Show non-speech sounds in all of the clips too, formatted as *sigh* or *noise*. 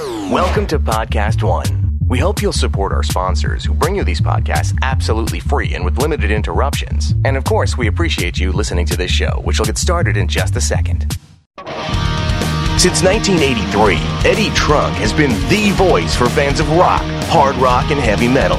Welcome to Podcast One. We hope you'll support our sponsors who bring you these podcasts absolutely free and with limited interruptions. And of course, we appreciate you listening to this show, which will get started in just a second. Since 1983, Eddie Trunk has been the voice for fans of rock, hard rock, and heavy metal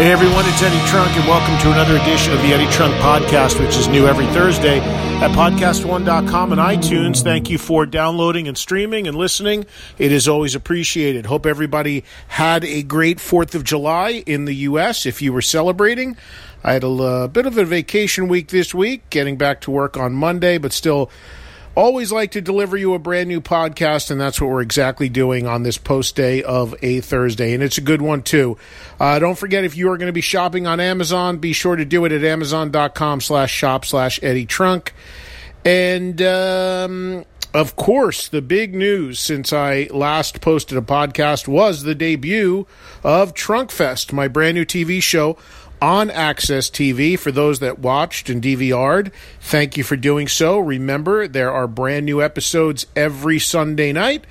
Hey everyone, it's Eddie Trunk, and welcome to another edition of the Eddie Trunk Podcast, which is new every Thursday at podcast1.com and iTunes. Thank you for downloading and streaming and listening. It is always appreciated. Hope everybody had a great 4th of July in the U.S. if you were celebrating. I had a uh, bit of a vacation week this week, getting back to work on Monday, but still Always like to deliver you a brand new podcast, and that's what we're exactly doing on this post day of a Thursday. And it's a good one, too. Uh, don't forget, if you are going to be shopping on Amazon, be sure to do it at amazon.com slash shop slash Eddie Trunk. And, um, of course, the big news since I last posted a podcast was the debut of Trunk Fest, my brand new TV show on Access TV. For those that watched and DVR'd, thank you for doing so. Remember, there are brand new episodes every Sunday night,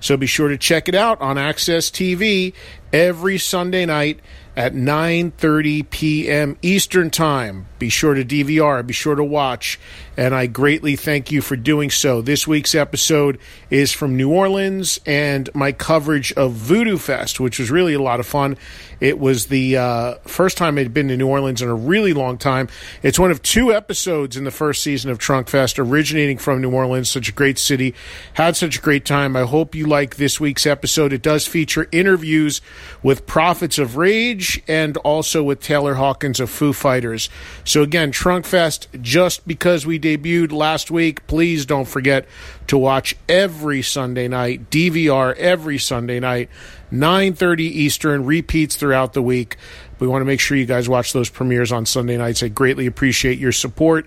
so be sure to check it out on Access TV every Sunday night at 9:30 p.m. Eastern Time. Be sure to DVR, be sure to watch, and I greatly thank you for doing so. This week's episode is from New Orleans and my coverage of Voodoo Fest, which was really a lot of fun. It was the uh, first time I'd been to New Orleans in a really long time. It's one of two episodes in the first season of Trunk Fest, originating from New Orleans. Such a great city. Had such a great time. I hope you like this week's episode. It does feature interviews with Prophets of Rage and also with Taylor Hawkins of Foo Fighters. So again, Trunk Fest, just because we debuted last week, please don't forget to watch every Sunday night, DVR every Sunday night. 9.30 Eastern, repeats throughout the week. We want to make sure you guys watch those premieres on Sunday nights. I greatly appreciate your support.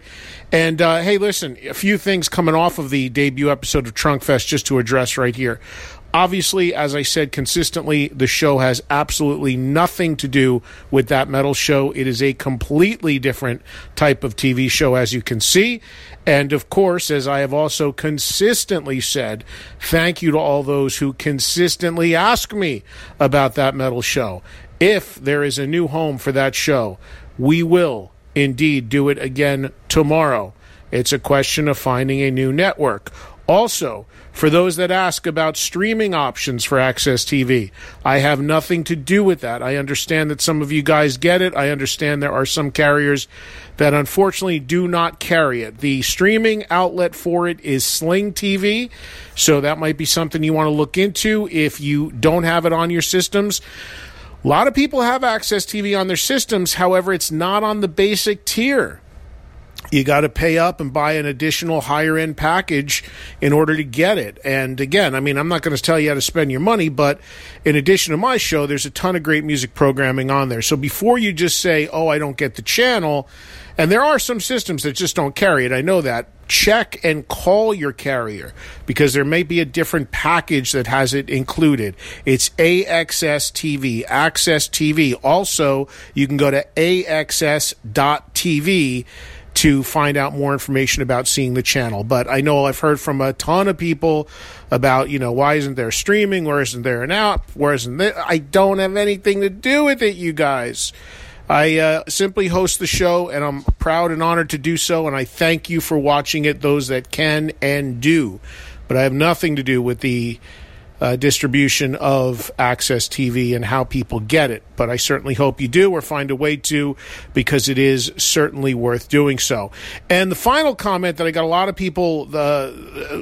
And uh, hey, listen, a few things coming off of the debut episode of Trunk Fest just to address right here. Obviously, as I said consistently, the show has absolutely nothing to do with that metal show. It is a completely different type of TV show, as you can see. And of course, as I have also consistently said, thank you to all those who consistently ask me about that metal show. If there is a new home for that show, we will indeed do it again tomorrow. It's a question of finding a new network. Also, for those that ask about streaming options for Access TV, I have nothing to do with that. I understand that some of you guys get it. I understand there are some carriers that unfortunately do not carry it. The streaming outlet for it is Sling TV, so that might be something you want to look into if you don't have it on your systems. A lot of people have Access TV on their systems, however, it's not on the basic tier you got to pay up and buy an additional higher end package in order to get it. And again, I mean, I'm not going to tell you how to spend your money, but in addition to my show, there's a ton of great music programming on there. So before you just say, oh, I don't get the channel, and there are some systems that just don't carry it, I know that. Check and call your carrier because there may be a different package that has it included. It's AXS TV, Access TV. Also, you can go to AXS.TV to find out more information about seeing the channel. But I know I've heard from a ton of people about, you know, why isn't there streaming? Where isn't there an app? Where isn't? I don't have anything to do with it, you guys. I uh, simply host the show, and I'm proud and honored to do so. And I thank you for watching it, those that can and do. But I have nothing to do with the uh, distribution of Access TV and how people get it. But I certainly hope you do or find a way to because it is certainly worth doing so. And the final comment that I got a lot of people, uh,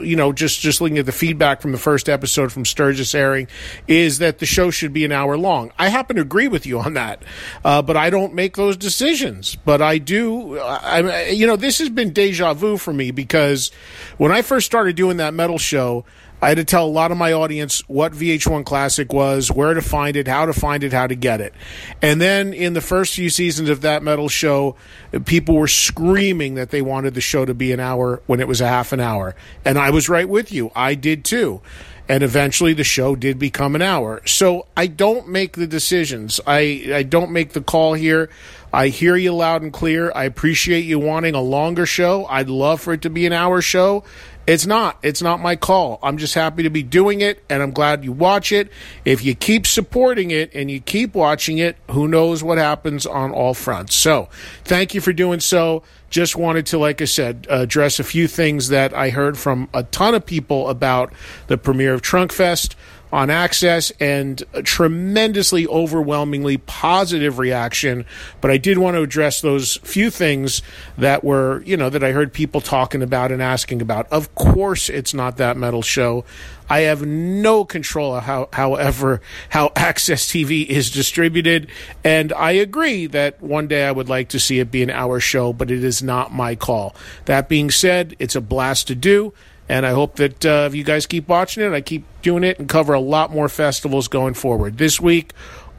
you know, just, just looking at the feedback from the first episode from Sturgis airing is that the show should be an hour long. I happen to agree with you on that, uh, but I don't make those decisions. But I do, I, you know, this has been deja vu for me because when I first started doing that metal show, I had to tell a lot of my audience what VH1 Classic was, where to find it, how to find it, how to get it. And then in the first few seasons of that metal show, people were screaming that they wanted the show to be an hour when it was a half an hour. And I was right with you. I did too. And eventually the show did become an hour. So I don't make the decisions. I, I don't make the call here. I hear you loud and clear. I appreciate you wanting a longer show. I'd love for it to be an hour show. It's not. It's not my call. I'm just happy to be doing it, and I'm glad you watch it. If you keep supporting it and you keep watching it, who knows what happens on all fronts. So, thank you for doing so. Just wanted to, like I said, address a few things that I heard from a ton of people about the premiere of Trunkfest on access and a tremendously overwhelmingly positive reaction. But I did want to address those few things that were, you know, that I heard people talking about and asking about. Of course, it's not that metal show. I have no control of how, however, how *laughs* Access TV is distributed. And I agree that one day I would like to see it be an hour show, but it is not my call. That being said, it's a blast to do. And I hope that uh, if you guys keep watching it, I keep doing it and cover a lot more festivals going forward. This week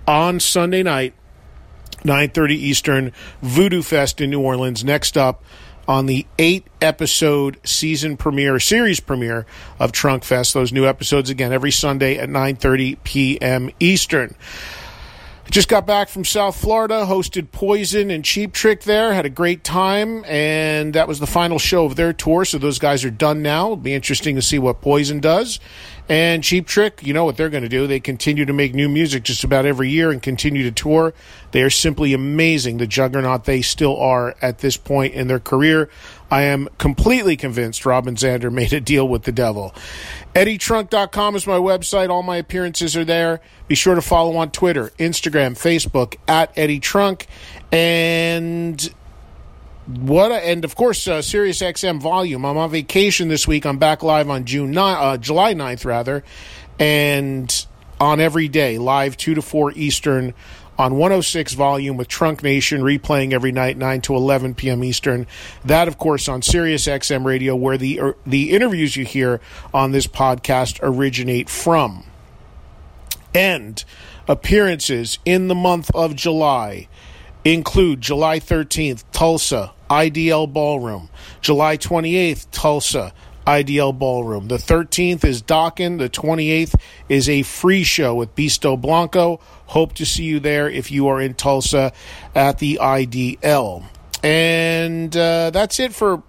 on Sunday night, 9:30 Eastern, Voodoo Fest in New Orleans. Next up on the eight episode season premiere, series premiere of Trunk Fest. Those new episodes again every Sunday at 9:30 p.m. Eastern. Just got back from South Florida, hosted Poison and Cheap Trick there, had a great time, and that was the final show of their tour. So those guys are done now. It'll be interesting to see what Poison does. And Cheap Trick, you know what they're going to do. They continue to make new music just about every year and continue to tour. They are simply amazing, the juggernaut they still are at this point in their career. I am completely convinced Robin Zander made a deal with the devil. EddieTrunk.com is my website. All my appearances are there. Be sure to follow on Twitter, Instagram, Facebook at Eddie Trunk. And what a, and of course uh, Sirius XM volume. I'm on vacation this week. I'm back live on June 9, uh, July 9th rather, and on every day live 2 to 4 Eastern on 106 volume with Trunk Nation replaying every night 9 to 11 p.m. Eastern. That of course on Sirius XM radio where the er, the interviews you hear on this podcast originate from. And appearances in the month of July include July 13th Tulsa IDL Ballroom, July 28th Tulsa IDL Ballroom. The 13th is Dokken. The 28th is a free show with Bisto Blanco. Hope to see you there if you are in Tulsa at the IDL. And uh, that's it for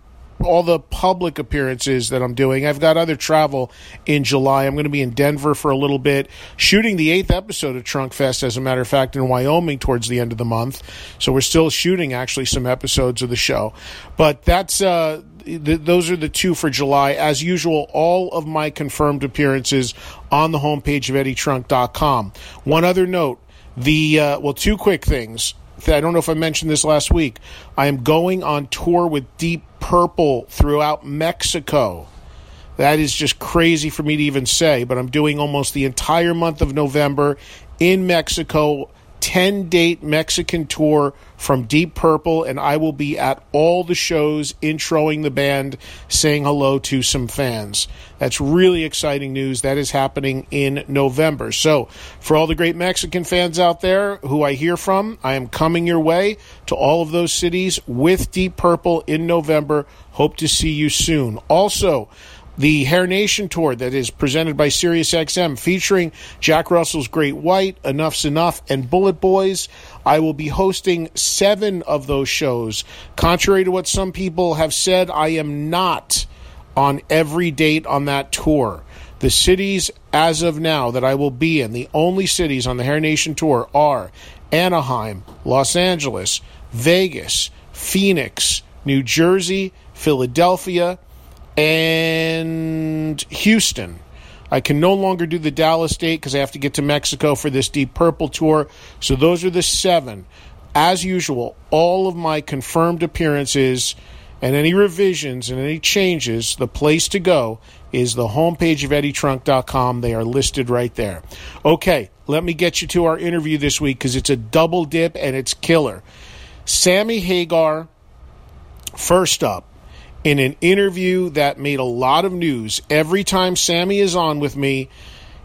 all the public appearances that I'm doing. I've got other travel in July. I'm going to be in Denver for a little bit, shooting the eighth episode of Trunk Fest, as a matter of fact, in Wyoming towards the end of the month. So we're still shooting actually some episodes of the show. But that's uh, th- those are the two for July. As usual, all of my confirmed appearances on the homepage of EddieTrunk.com. One other note: the uh, well, two quick things. I don't know if I mentioned this last week. I am going on tour with Deep Purple throughout Mexico. That is just crazy for me to even say, but I'm doing almost the entire month of November in Mexico 10 date Mexican tour from Deep Purple, and I will be at all the shows introing the band, saying hello to some fans. That's really exciting news. That is happening in November. So, for all the great Mexican fans out there who I hear from, I am coming your way to all of those cities with Deep Purple in November. Hope to see you soon. Also, the Hair Nation tour that is presented by SiriusXM featuring Jack Russell's Great White, Enuff Z'Nuff, and Bullet Boys. I will be hosting seven of those shows. Contrary to what some people have said, I am not on every date on that tour. The cities as of now that I will be in, the only cities on the Hair Nation tour are Anaheim, Los Angeles, Vegas, Phoenix, New Jersey, Philadelphia, and Houston. I can no longer do the Dallas date because I have to get to Mexico for this Deep Purple tour. So those are the seven. As usual, all of my confirmed appearances and any revisions and any changes, the place to go is the homepage of eddietrunk.com. They are listed right there. Okay, let me get you to our interview this week because it's a double dip and it's killer. Sammy Hagar, first up, in an interview that made a lot of news. Every time Sammy is on with me,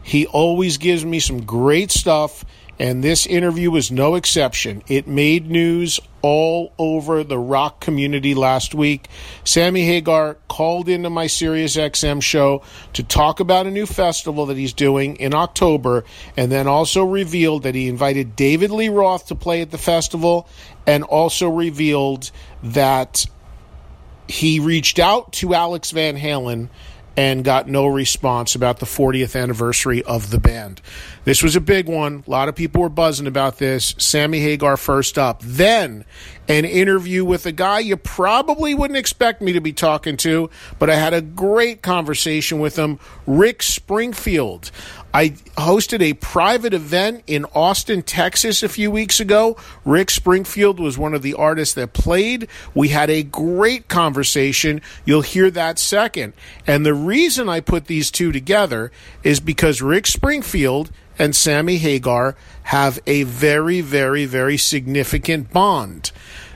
he always gives me some great stuff, and this interview was no exception. It made news all over the rock community last week. Sammy Hagar called into my SiriusXM show to talk about a new festival that he's doing in October, and then also revealed that he invited David Lee Roth to play at the festival, and also revealed that he reached out to Alex Van Halen and got no response about the 40th anniversary of the band. This was a big one. A lot of people were buzzing about this. Sammy Hagar first up. Then an interview with a guy you probably wouldn't expect me to be talking to, but I had a great conversation with him, Rick Springfield. I hosted a private event in Austin, Texas a few weeks ago. Rick Springfield was one of the artists that played. We had a great conversation. You'll hear that second. And the reason I put these two together is because Rick Springfield and Sammy Hagar have a very, very, very significant bond.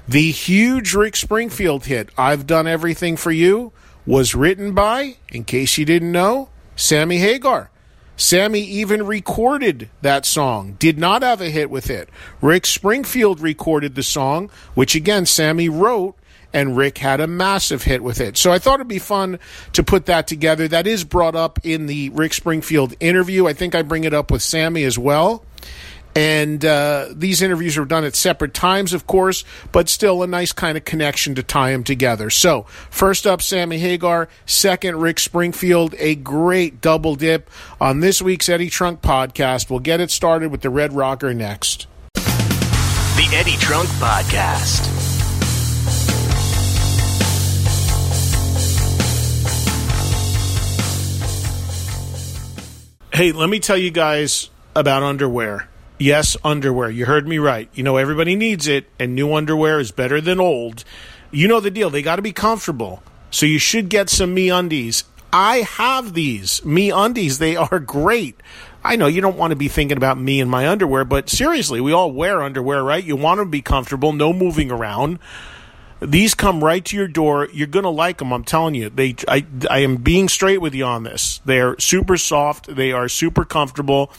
The huge Rick Springfield hit, I've Done Everything for You, was written by, in case you didn't know, Sammy Hagar. Sammy even recorded that song, did not have a hit with it. Rick Springfield recorded the song, which again, Sammy wrote, and Rick had a massive hit with it. So I thought it'd be fun to put that together. That is brought up in the Rick Springfield interview. I think I bring it up with Sammy as well. And uh, these interviews are done at separate times, of course, but still a nice kind of connection to tie them together. So, first up, Sammy Hagar. Second, Rick Springfield. A great double dip on this week's Eddie Trunk podcast. We'll get it started with the Red Rocker next. The Eddie Trunk Podcast. Hey, let me tell you guys about underwear. Yes, underwear. You heard me right. You know, everybody needs it, and new underwear is better than old. You know the deal. They got to be comfortable. So you should get some Me Undies. I have these Me Undies. They are great. I know you don't want to be thinking about me and my underwear, but seriously, we all wear underwear, right? You want to be comfortable, no moving around. These come right to your door. You're going to like them. I'm telling you. They, I, I am being straight with you on this. They're super soft. They are super comfortable.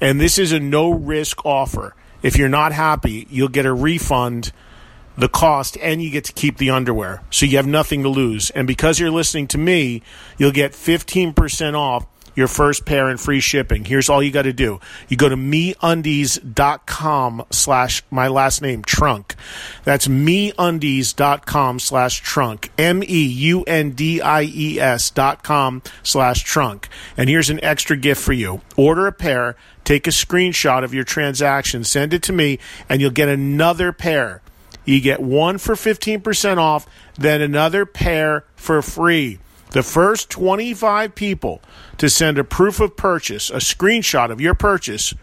And this is a no risk offer. If you're not happy, you'll get a refund the cost and you get to keep the underwear. So you have nothing to lose. And because you're listening to me, you'll get 15% off your first pair and free shipping. Here's all you got to do. You go to meundies.com slash my last name, trunk. That's meundies.com slash trunk. M-E-U-N-D-I-E-S dot com slash trunk. And here's an extra gift for you. Order a pair, take a screenshot of your transaction, send it to me, and you'll get another pair. You get one for 15% off, then another pair for free. The first 25 people to send a proof of purchase, a screenshot of your purchase,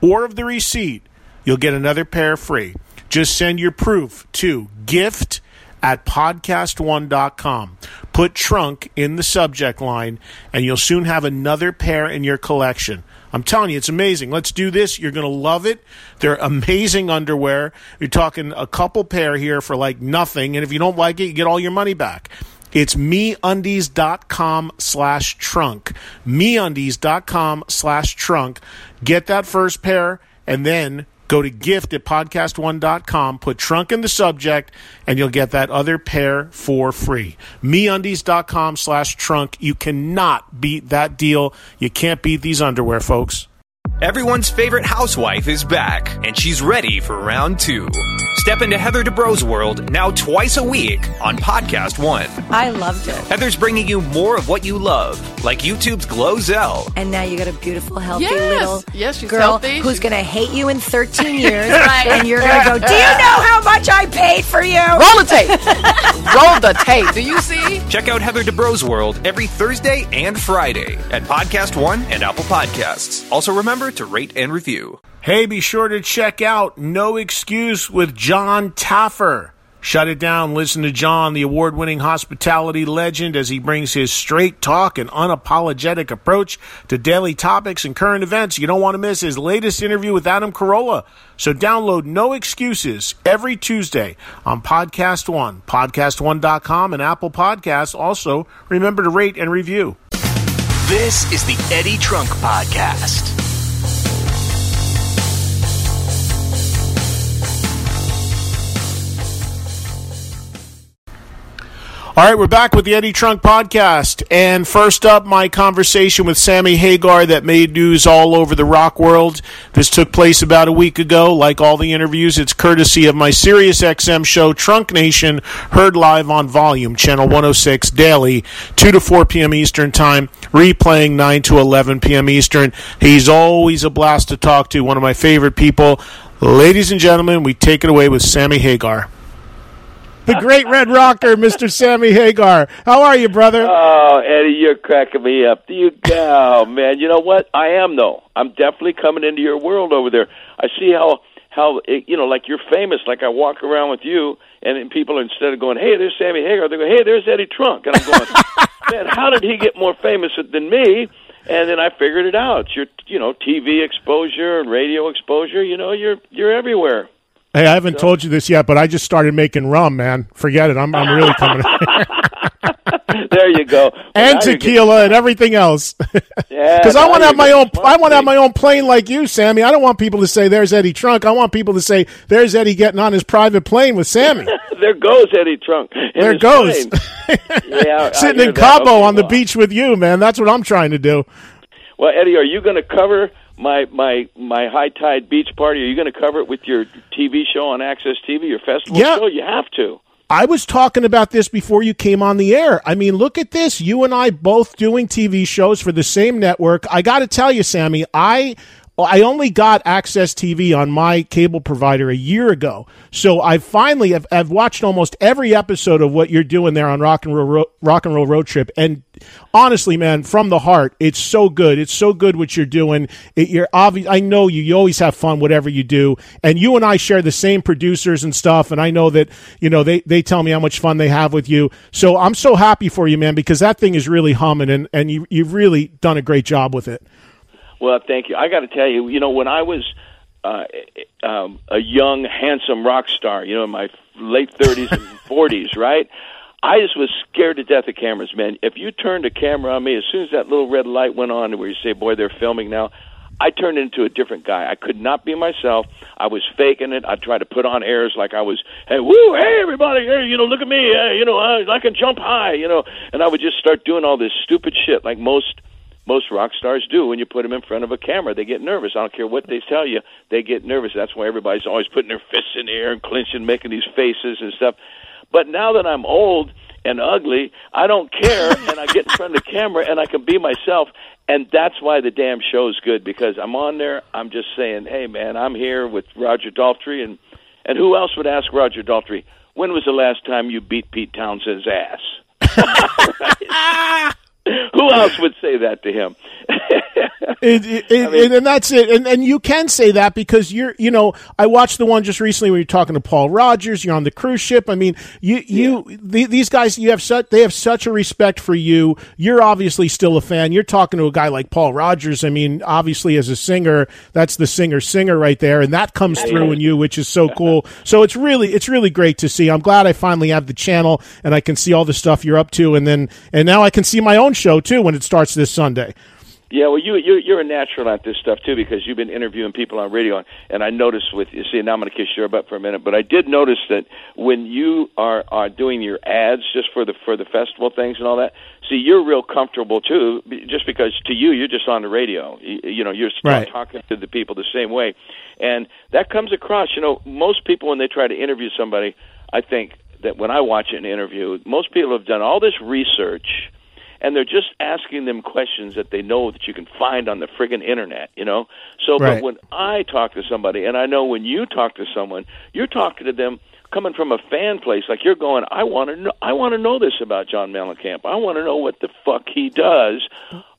or of the receipt, you'll get another pair free. Just send your proof to gift at podcast1.com. Put trunk in the subject line, and you'll soon have another pair in your collection. I'm telling you, it's amazing. Let's do this. You're going to love it. They're amazing underwear. You're talking a couple pair here for like nothing. And if you don't like it, you get all your money back. It's meundies.com slash trunk. Meundies.com slash trunk. Get that first pair and then go to gift at podcast1.com, put trunk in the subject, and you'll get that other pair for free. Meundies.com slash trunk. You cannot beat that deal. You can't beat these underwear, folks. Everyone's favorite housewife is back, and she's ready for round two. Step into Heather Dubrow's world now twice a week on Podcast One. I loved it. Heather's bringing you more of what you love, like YouTube's Glozell. And now you got a beautiful, healthy Yes. little Yes, she's girl healthy. who's going to hate you in 13 *laughs* years. Right. And you're going to go, Do you know how much I paid for you? Roll the tape. Roll the tape. Do you see? Check out Heather Dubrow's world every Thursday and Friday at Podcast One and Apple Podcasts. Also, remember to rate and review. Hey, be sure to check out No Excuse with Jon Taffer. Shut it down. Listen to John, the award winning hospitality legend, as he brings his straight talk and unapologetic approach to daily topics and current events. You don't want to miss his latest interview with Adam Carolla. So download No Excuses every Tuesday on Podcast One, podcast1.com, and Apple Podcasts. Also, remember to rate and review. This is the Eddie Trunk Podcast. All right, we're back with the Eddie Trunk podcast. And first up, my conversation with Sammy Hagar that made news all over the rock world. This took place about a week ago. Like all the interviews, it's courtesy of my Sirius XM show, Trunk Nation, heard live on volume, channel 106 daily, 2 to 4 p.m. Eastern Time, replaying 9 to 11 p.m. Eastern. He's always a blast to talk to, one of my favorite people. Ladies and gentlemen, we take it away with Sammy Hagar. The great red rocker, Mr. Sammy Hagar. How are you, brother? Oh, Eddie, you're cracking me up. Do you? Oh, man. You know what? I am though. I'm definitely coming into your world over there. I see how how it, you know, like you're famous. Like I walk around with you, and people instead of going, "Hey, there's Sammy Hagar," they go, "Hey, there's Eddie Trunk," and I'm going, *laughs* "Man, how did he get more famous than me?" And then I figured it out. It's your, you know, TV exposure and radio exposure. You know, you're you're everywhere. Hey, I haven't told you this yet, but I just started making rum, man. Forget it. I'm, I'm really coming. *laughs* There you go. Well, and you're getting- tequila and everything else. *laughs* Yeah, Because I want to have my own. I want to have my own plane like you, Sammy. I don't want people to say there's Eddie Trunk. I want people to say there's Eddie getting on his private plane with Sammy. *laughs* there goes Eddie Trunk. there goes. Yeah, Sitting in. Cabo on the beach with you, man. That's what I'm trying to do. Well, Eddie, are you going to cover my my my high tide beach party? Are you going to cover it with your TV show on Access TV, your festival Yeah. show? You have to. I was talking about this before you came on the air. I mean, look at this. You and I both doing TV shows for the same network. I got to tell you, Sammy, I Oh, I only got Access TV on my cable provider a year ago. So I finally have I've watched almost every episode of what you're doing there on Rock and Roll Ro- Rock and Roll Road Trip and honestly, man, from the heart, it's so good. It's so good what you're doing. It, you're obvious. I know you. You always have fun, whatever you do. And you and I share the same producers and stuff. And I know that you know they they tell me how much fun they have with you. So I'm so happy for you, man, because that thing is really humming, and and you you've really done a great job with it. Well, thank you. I got to tell you, you know, when I was uh, um, a young, handsome rock star, you know, in my late 30s and *laughs* 40s, right? I just was scared to death of cameras, man. If you turned a camera on me, as soon as that little red light went on where you say, boy, they're filming now, I turned into a different guy. I could not be myself. I was faking it. I tried to put on airs like I was, hey, woo, hey, everybody, hey, you know, look at me, hey, you know, I, I can jump high, you know, and I would just start doing all this stupid shit like most most rock stars do when you put them in front of a camera. They get nervous. I don't care what they tell you. They get nervous. That's why everybody's always putting their fists in the air and clinching, making these faces and stuff. But now that I'm old and ugly, I don't care, and I get in front of the camera and I can be myself. And that's why the damn show's good because I'm on there. I'm just saying, hey man, I'm here with Roger Daltrey, and and who else would ask Roger Daltrey? When was the last time you beat Pete Townshend's ass? *laughs* *laughs* Who else would say that to him? *laughs* It, it, it, and that's it. And, and you can say that because you're, you know, I watched the one just recently where you're talking to Paul Rodgers. You're on the cruise ship. I mean, you, you, the, these guys, you have such, they have such a respect for you. You're obviously still a fan. You're talking to a guy like Paul Rodgers. I mean, obviously as a singer, that's the singer singer right there, and that comes through in you, which is so *laughs* cool. So it's really, it's really great to see. I'm glad I finally have the channel and I can see all the stuff you're up to, and then, and now I can see my own show too when it starts this Sunday. Yeah, well, you you're, you're a natural at this stuff too because you've been interviewing people on radio, and I noticed with you see now I'm going to kiss your butt for a minute, but I did notice that when you are are doing your ads just for the for the festival things and all that, see you're real comfortable too, just because to you you're just on the radio, you, you know you're Right. talking to the people the same way, and that comes across. You know, most people when they try to interview somebody, I think that when I watch an interview, most people have done all this research and they're just asking them questions that they know that you can find on the friggin' internet, you know. So, Right. but when I talk to somebody, and I know when you talk to someone, you're talking to them coming from a fan place, like you're going, I want to know, I want to know this about John Mellencamp. I want to know what the fuck he does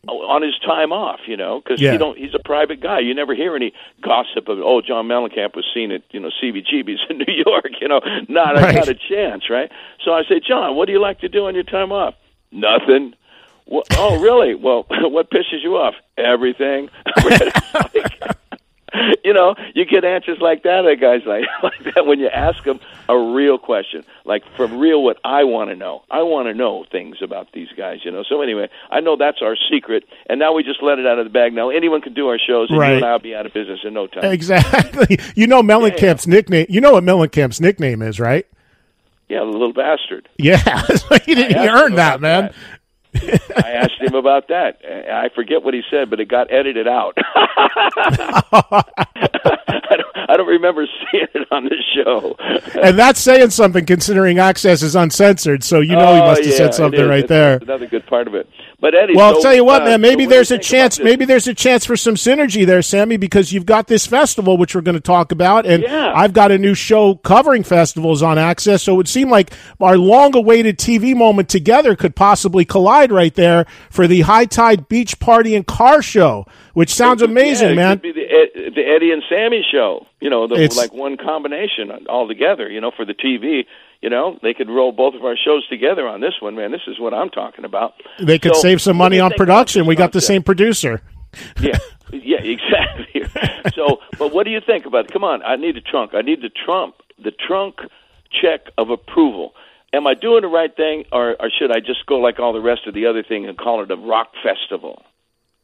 on his time off, you know, because Yeah. you don't. He's a private guy. You never hear any gossip of, oh, John Mellencamp was seen at you know CBGB's *laughs* in New York. You know, not Right. not a chance, right? So I say, John, what do you like to do on your time off? Nothing. Well, oh, really? Well, *laughs* what pisses you off? Everything. *laughs* you know, you get answers like that at guys *laughs* like, like that when you ask them a real question, like for real, what I want to know. I want to know things about these guys, you know. So anyway, I know that's our secret, and now we just let it out of the bag. Now anyone can do our shows, and Right. you and I'll be out of business in no time. Exactly. You know Mellencamp's nickname. You know what Mellencamp's nickname is, right? Yeah, the little bastard. Yeah, he, didn't I you asked earn that, man. I asked him about that. I forget what he said, but it got edited out. *laughs* I, don't, remember *laughs* seeing it on the show. And that's saying something considering access is uncensored. So you know he Oh, must have yeah, said something right It's- there. That's another good part of it. But Eddie, Well, I'll so, tell you what, uh, man. Maybe so there's a chance. Maybe there's a chance for some synergy there, Sammy, because you've got this festival which we're going to talk about, and Yeah. I've got a new show covering festivals on Access. So it would seem like our long-awaited TV moment together could possibly collide right there for the High Tide Beach Party and Car Show, which sounds amazing, yeah, man. The, Ed, the Eddie and Sammy show. You know, the, like one combination all together. You know, for the TV. You know, they could roll both of our shows together on this one, man. This is what I'm talking about. They could So, save some money on production. We got the same producer. yeah, *laughs* yeah, exactly. so, but what do you think about it? Come on, I need a trunk. I need the trump, the trunk check of approval. Am I doing the right thing, or, or should I just go like all the rest of the other thing and call it a rock festival?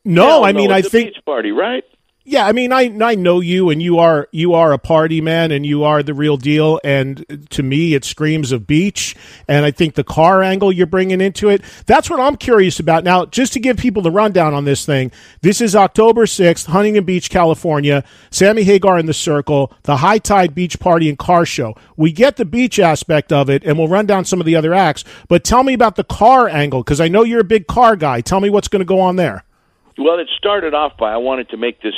No, Hell I mean no, I think beach party, right? Yeah, I mean, I I know you, and you are you are a party man, and you are the real deal. And to me, it screams of beach. And I think the car angle you're bringing into it, that's what I'm curious about. Now, just to give people the rundown on this thing, this is October 6th, Huntington Beach, California. Sammy Hagar in the Circle, the High Tide Beach Party and Car Show. We get the beach aspect of it, and we'll run down some of the other acts. But tell me about the car angle, because I know you're a big car guy. Tell me what's going to go on there. Well, it started off by I wanted to make this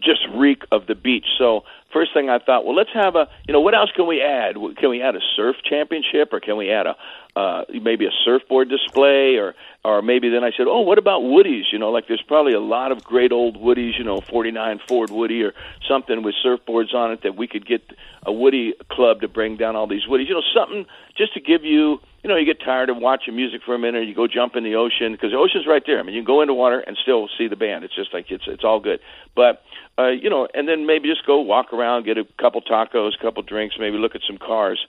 just reek of the beach. So first thing I thought, well, let's have a, you know, what else can we add? Can we add a surf championship, or can we add a uh, maybe a surfboard display, or or maybe then I said, oh, what about Woodies? You know, like there's probably a lot of great old Woodies, you know, 49 Ford Woody or something with surfboards on it that we could get a Woody club to bring down all these Woodies. You know, something just to give you you know, you get tired of watching music for a minute, you go jump in the ocean because the ocean's right there. I mean, you can go into water and still see the band. It's just like it's it's all good. But uh, you know, and then maybe just go walk around, get a couple tacos, a couple drinks, maybe look at some cars.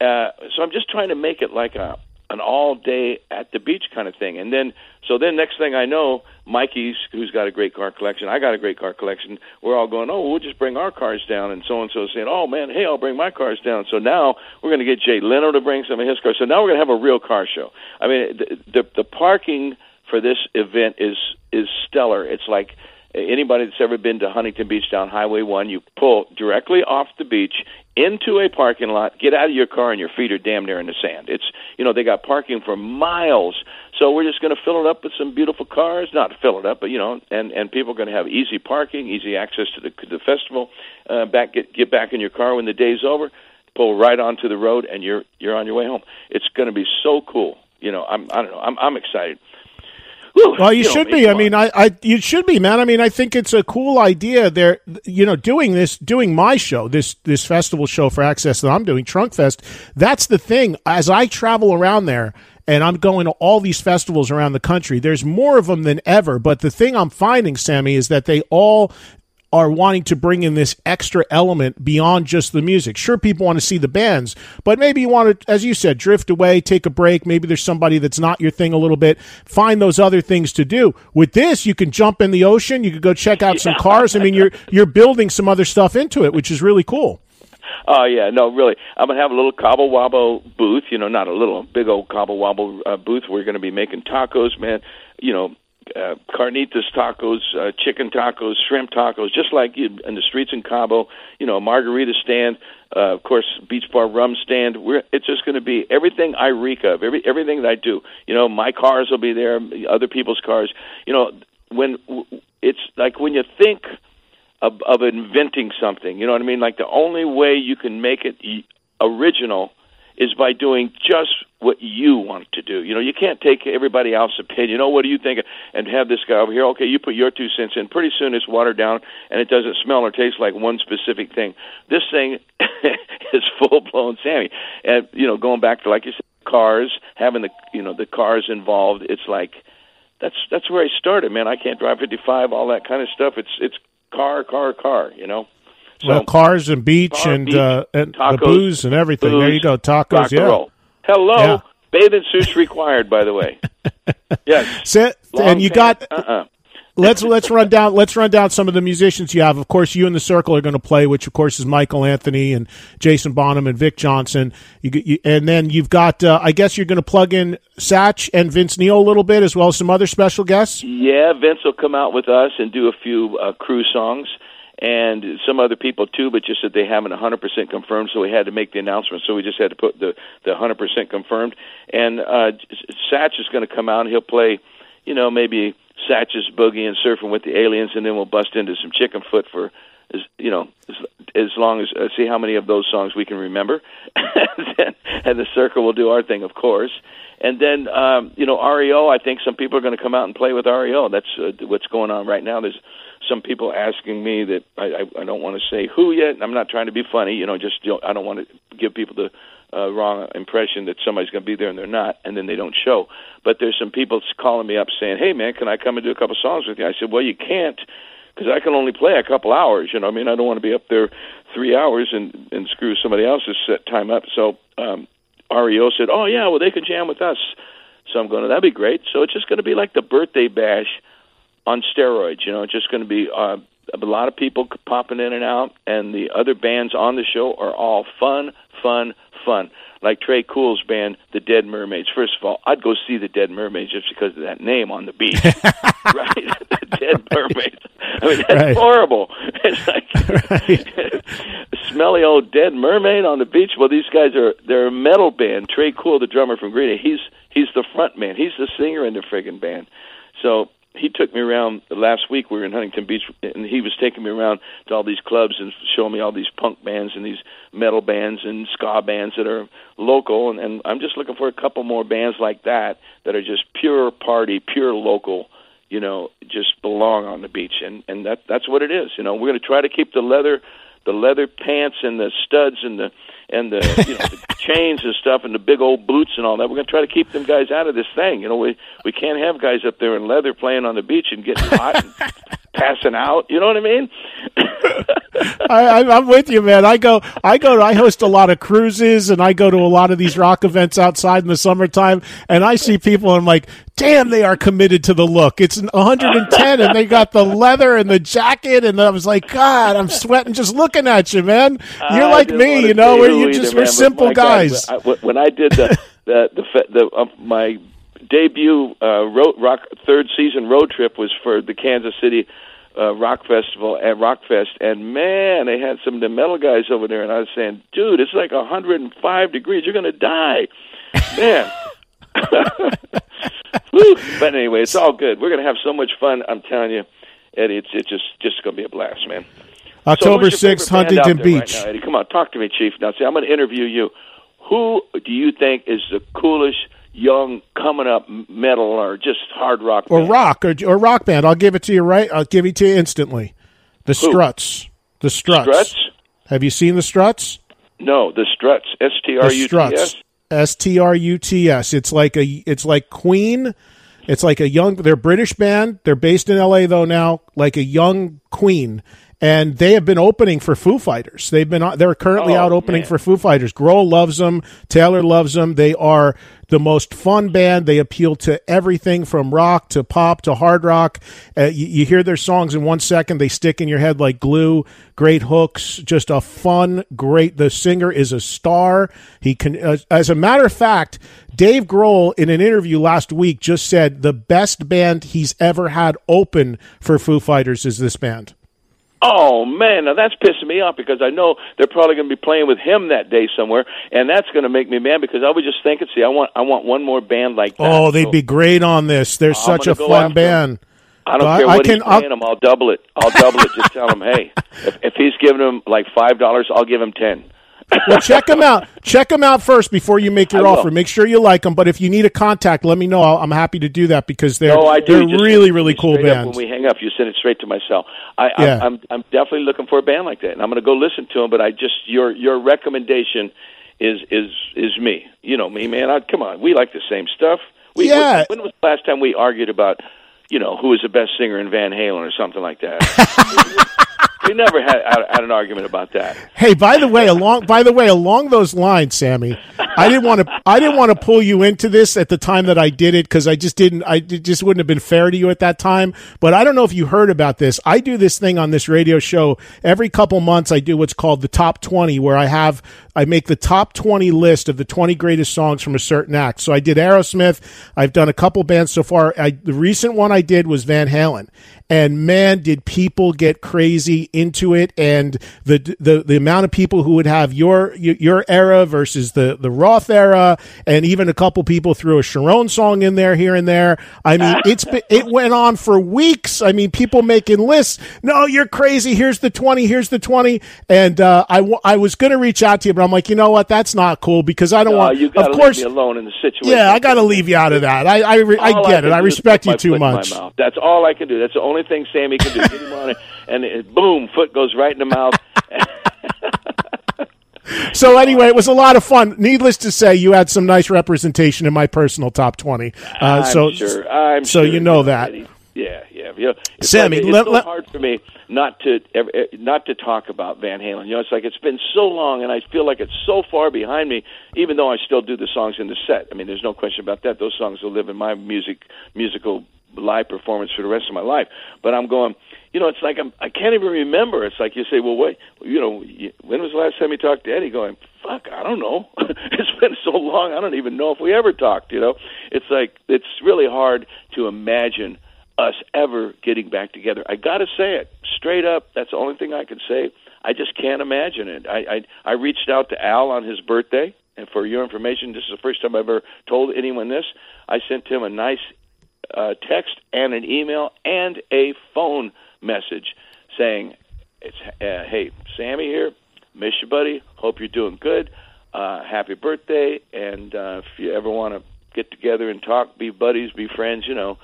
Uh, so I'm just trying to make it like a an all day at the beach kind of thing. And then so then next thing I know, Mikey's who's got a great car collection, I got a great car collection. We're all going, oh, we'll just bring our cars down, and so and so saying, oh man, hey, I'll bring my cars down. So now we're going to get Jay Leno to bring some of his cars. So now we're going to have a real car show. I mean, the the, the parking for this event is is stellar. It's like anybody that's ever been to Huntington Beach down Highway 1, you pull directly off the beach into a parking lot, get out of your car, and your feet are damn near in the sand. It's, you know, they got parking for miles. So we're just going to fill it up with some beautiful cars. Not fill it up, but, you know, and, and people are going to have easy parking, easy access to the, the festival. Uh, back get, get back in your car when the day's over, pull right onto the road, and you're, you're on your way home. It's going to be so cool. You know, I'm, I don't know, I'm, I'm excited. Whew, Well, you, know, should me, be. I mean. I, I, you should be, man. I mean, I think it's a cool idea. They're, you know, doing this, doing my show, this, this festival show for Access that I'm doing, Trunk Fest. That's the thing. As I travel around there, and I'm going to all these festivals around the country. There's more of them than ever. But the thing I'm finding, Sammy, is that they all are wanting to bring in this extra element beyond just the music. Sure, people want to see the bands, but maybe you want to, as you said, drift away, take a break. Maybe there's somebody that's not your thing a little bit. Find those other things to do. With this, you can jump in the ocean. You could go check out some cars. I mean, you're *laughs* you're building some other stuff into it, which is really cool. Oh yeah, no, really. I'm gonna have a little Cabo Wabo booth. You know, not a little, a big old Cabo Wabo uh, booth. We're gonna be making tacos, man. You know, uh, carnitas tacos, uh, chicken tacos, shrimp tacos, just like you, in the streets in Cabo. You know, margarita stand, uh, of course, beach bar rum stand. We're it's just going to be everything I reek of, every everything that I do. You know, my cars will be there, other people's cars. You know, when it's like when you think of, of inventing something. You know what I mean? Like the only way you can make it original is by doing just what you want to do. You know, you can't take everybody else's opinion. Oh, what do you think? And have this guy over here. Okay, you put your two cents in. Pretty soon it's watered down and it doesn't smell or taste like one specific thing. This thing *laughs* is full blown Sammy. And you know, going back to like you said, cars, having the you know the cars involved. It's like that's that's where I started, man. I can't drive 55, all that kind of stuff. It's it's car, car, car. You know. So, well, cars and beach car, and beach, uh, and the tacos, booze and everything. there you go, tacos. Yeah. roll. Hello, Yeah. bathing suits required. By the way, *laughs* yes. Sit, and you pants, got uh-uh. let's let's run down let's run down some of the musicians you have. Of course, you and the Circle are going to play, which of course is Michael Anthony and Jason Bonham and Vic Johnson. You, you, and then you've got uh, I guess you're going to plug in Satch and Vince Neil a little bit as well as some other special guests. Yeah, Vince will come out with us and do a few uh, Crüe songs and some other people too, but just that they haven't 100% confirmed, so we had to make the announcement. So we just had to put the the 100% confirmed. And uh, Satch is going to come out and he'll play, you know, maybe Satch's Boogie and Surfing with the Aliens, and then we'll bust into some Chickenfoot for, as you know, as, as long as uh, see how many of those songs we can remember. and, *laughs* then, and the Circle will do our thing, of course. And then, um, you know, REO. I think some people are going to come out and play with REO. That's uh, what's going on right now. There's some people asking me that I, I, I don't want to say who yet. I'm not trying to be funny, you know. Just you know, I don't want to give people the uh, wrong impression that somebody's going to be there and they're not, and then they don't show. But there's some people calling me up saying, "Hey, man, can I come and do a couple songs with you?" I said, "Well, you can't." Because I can only play a couple hours, you know. I mean, I don't want to be up there three hours and and screw somebody else's set time up. So um, REO said, "Oh yeah, well they can jam with us." So I'm going, "That'd be great." So it's just going to be like the birthday bash on steroids. You know, it's just going to be uh, a lot of people popping in and out, and the other bands on the show are all fun, fun, fun. Like Tré Cool's band, the Dead Mermaids. First of all, I'd go see the Dead Mermaids just because of that name on the beach, *laughs* right? the Dead *laughs* Mermaids. I mean, that's Right. horrible. It's like *laughs* smelly old dead mermaid on the beach. Well, these guys are they're a metal band. Trey Cool, the drummer from Green Day, he's he's the front man. He's the singer in the friggin' band. So he took me around last week. We were in Huntington Beach, and he was taking me around to all these clubs and showing me all these punk bands and these metal bands and ska bands that are local. And, and I'm just looking for a couple more bands like that that are just pure party, pure local. You know, just belong on the beach, and and that that's what it is. You know, we're going to try to keep the leather, the leather pants and the studs and the and the you know the *laughs* chains and stuff and the big old boots and all that. We're going to try to keep them guys out of this thing. You know, we we can't have guys up there in leather playing on the beach and getting hot and passing out. You know what I mean? *laughs* I, I'm with you, man. I go, I go, I host a lot of cruises, and I go to a lot of these rock events outside in the summertime, and I see people, and I'm like, damn, they are committed to the look. It's 110, and they got the leather and the jacket, and I was like, God, I'm sweating just looking at you, man. You're like me, you know, who you just man, we're but simple my God, guys. When I did the the the, the uh, my debut uh, road rock third season road trip was for the Kansas City uh, Rock Festival at Rockfest, and man, they had some of the metal guys over there, and I was saying, dude, it's like 105 degrees, you're gonna die, man. *laughs* But anyway, it's all good. We're gonna have so much fun. I'm telling you, Eddie. It's it's just just gonna be a blast, man. October 6th, favorite band out Huntington there right Beach. now, Eddie, come on, talk to me, Chief. Now, see, I'm going to interview you. Who do you think is the coolest young coming up metal or just hard rock or rock or, or rock band. I'll give it to you right. I'll give it to you instantly. The Struts. The Struts. Struts? Have you seen the Struts? No, the Struts. S T R U T Struts. S. S T R U T S. It's like a. It's like Queen. It's like a young. They're British band. They're based in L.A. though now. Like a young Queen. And they have been opening for Foo Fighters. They've been. They're currently Oh, out opening man. for Foo Fighters. Grohl loves them. Taylor loves them. They are the most fun band. They appeal to everything from rock to pop to hard rock. Uh, you, you hear their songs in one second, they stick in your head like glue. Great hooks, just a fun, great. The singer is a star. He can, uh, as a matter of fact, Dave Grohl in an interview last week just said the best band he's ever had open for Foo Fighters is this band. Oh man, now that's pissing me off because I know they're probably going to be playing with him that day somewhere, and that's going to make me mad because I was just thinking, see, I want I want one more band like that. Oh, they'd So be great on this. They're I'm such a fun band. I don't I- care I what can- he's I'll- paying him. I'll double it. I'll double it. Just tell him, hey, if, if he's giving him like five dollars, I'll give him ten. Well, check them out. Check them out first before you make your offer. Make sure you like them. But if you need a contact, let me know. I'll, I'm happy to do that because they're No, I do. they're Just really really cool bands. When we hang up, you send it straight to my cell. I, Yeah. I, I'm I'm definitely looking for a band like that, and I'm going to go listen to them. But I just your your recommendation is is is me. You know me, man. I, come on, we like the same stuff. We, Yeah. When, when was the last time we argued about you know who was the best singer in Van Halen or something like that? *laughs* we never had, had had an argument about that. Hey, by the way, along by the way, along those lines, Sammy, I didn't want to I didn't want to pull you into this at the time that I did it because I just didn't I just wouldn't have been fair to you at that time. But I don't know if you heard about this. I do this thing on this radio show every couple months. I do what's called the top twenty, where I have I make the top twenty list of the twenty greatest songs from a certain act. So I did Aerosmith. I've done a couple bands so far. I, the recent one I did was Van Halen, and man, did people get crazy into it, and the the the amount of people who would have your your era versus the the Roth era, and even a couple people threw a Cherone song in there here and there. I mean, *laughs* it's been, it went on for weeks. I mean, people making lists. No, you're crazy. Here's the twenty. Here's the twenty. And uh, I w- I was going to reach out to you, but I'm like, you know what? That's not cool because I don't Uh, want. you of course, leave me alone in the situation. yeah, I got to leave you out of that. I I, re- I get it. I respect you too much. That's all I can do. That's the only thing Sammy can do. Get him on it, and it, boom, foot goes right in the mouth. *laughs* So anyway, it was a lot of fun. Needless to say, you had some nice representation in my personal top twenty. Uh, I'm so sure. I'm so sure you know that. Yeah, yeah, yeah. It's Sammy, like, it's let- so let- hard for me not to eh, not to talk about Van Halen. You know, it's like it's been so long, and I feel like it's so far behind me. Even though I still do the songs in the set, I mean, there's no question about that. Those songs will live in my music musical live performance for the rest of my life. But I'm going. You know, it's like I'm, I can't even remember. It's like you say, well, wait, you know, when was the last time you talked to Eddie? Going, fuck, I don't know. *laughs* it's been so long, I don't even know if we ever talked. You know, it's like it's really hard to imagine us ever getting back together. I got to say it straight up. That's the only thing I can say. I just can't imagine it. I, I I reached out to Al on his birthday, and for your information, this is the first time I've ever told anyone this. I sent him a nice uh, text and an email and a phone message saying, "It's uh, hey Sammy here, miss you, buddy. Hope you're doing good. Uh, happy birthday, and uh, if you ever want to get together and talk, be buddies, be friends, you know,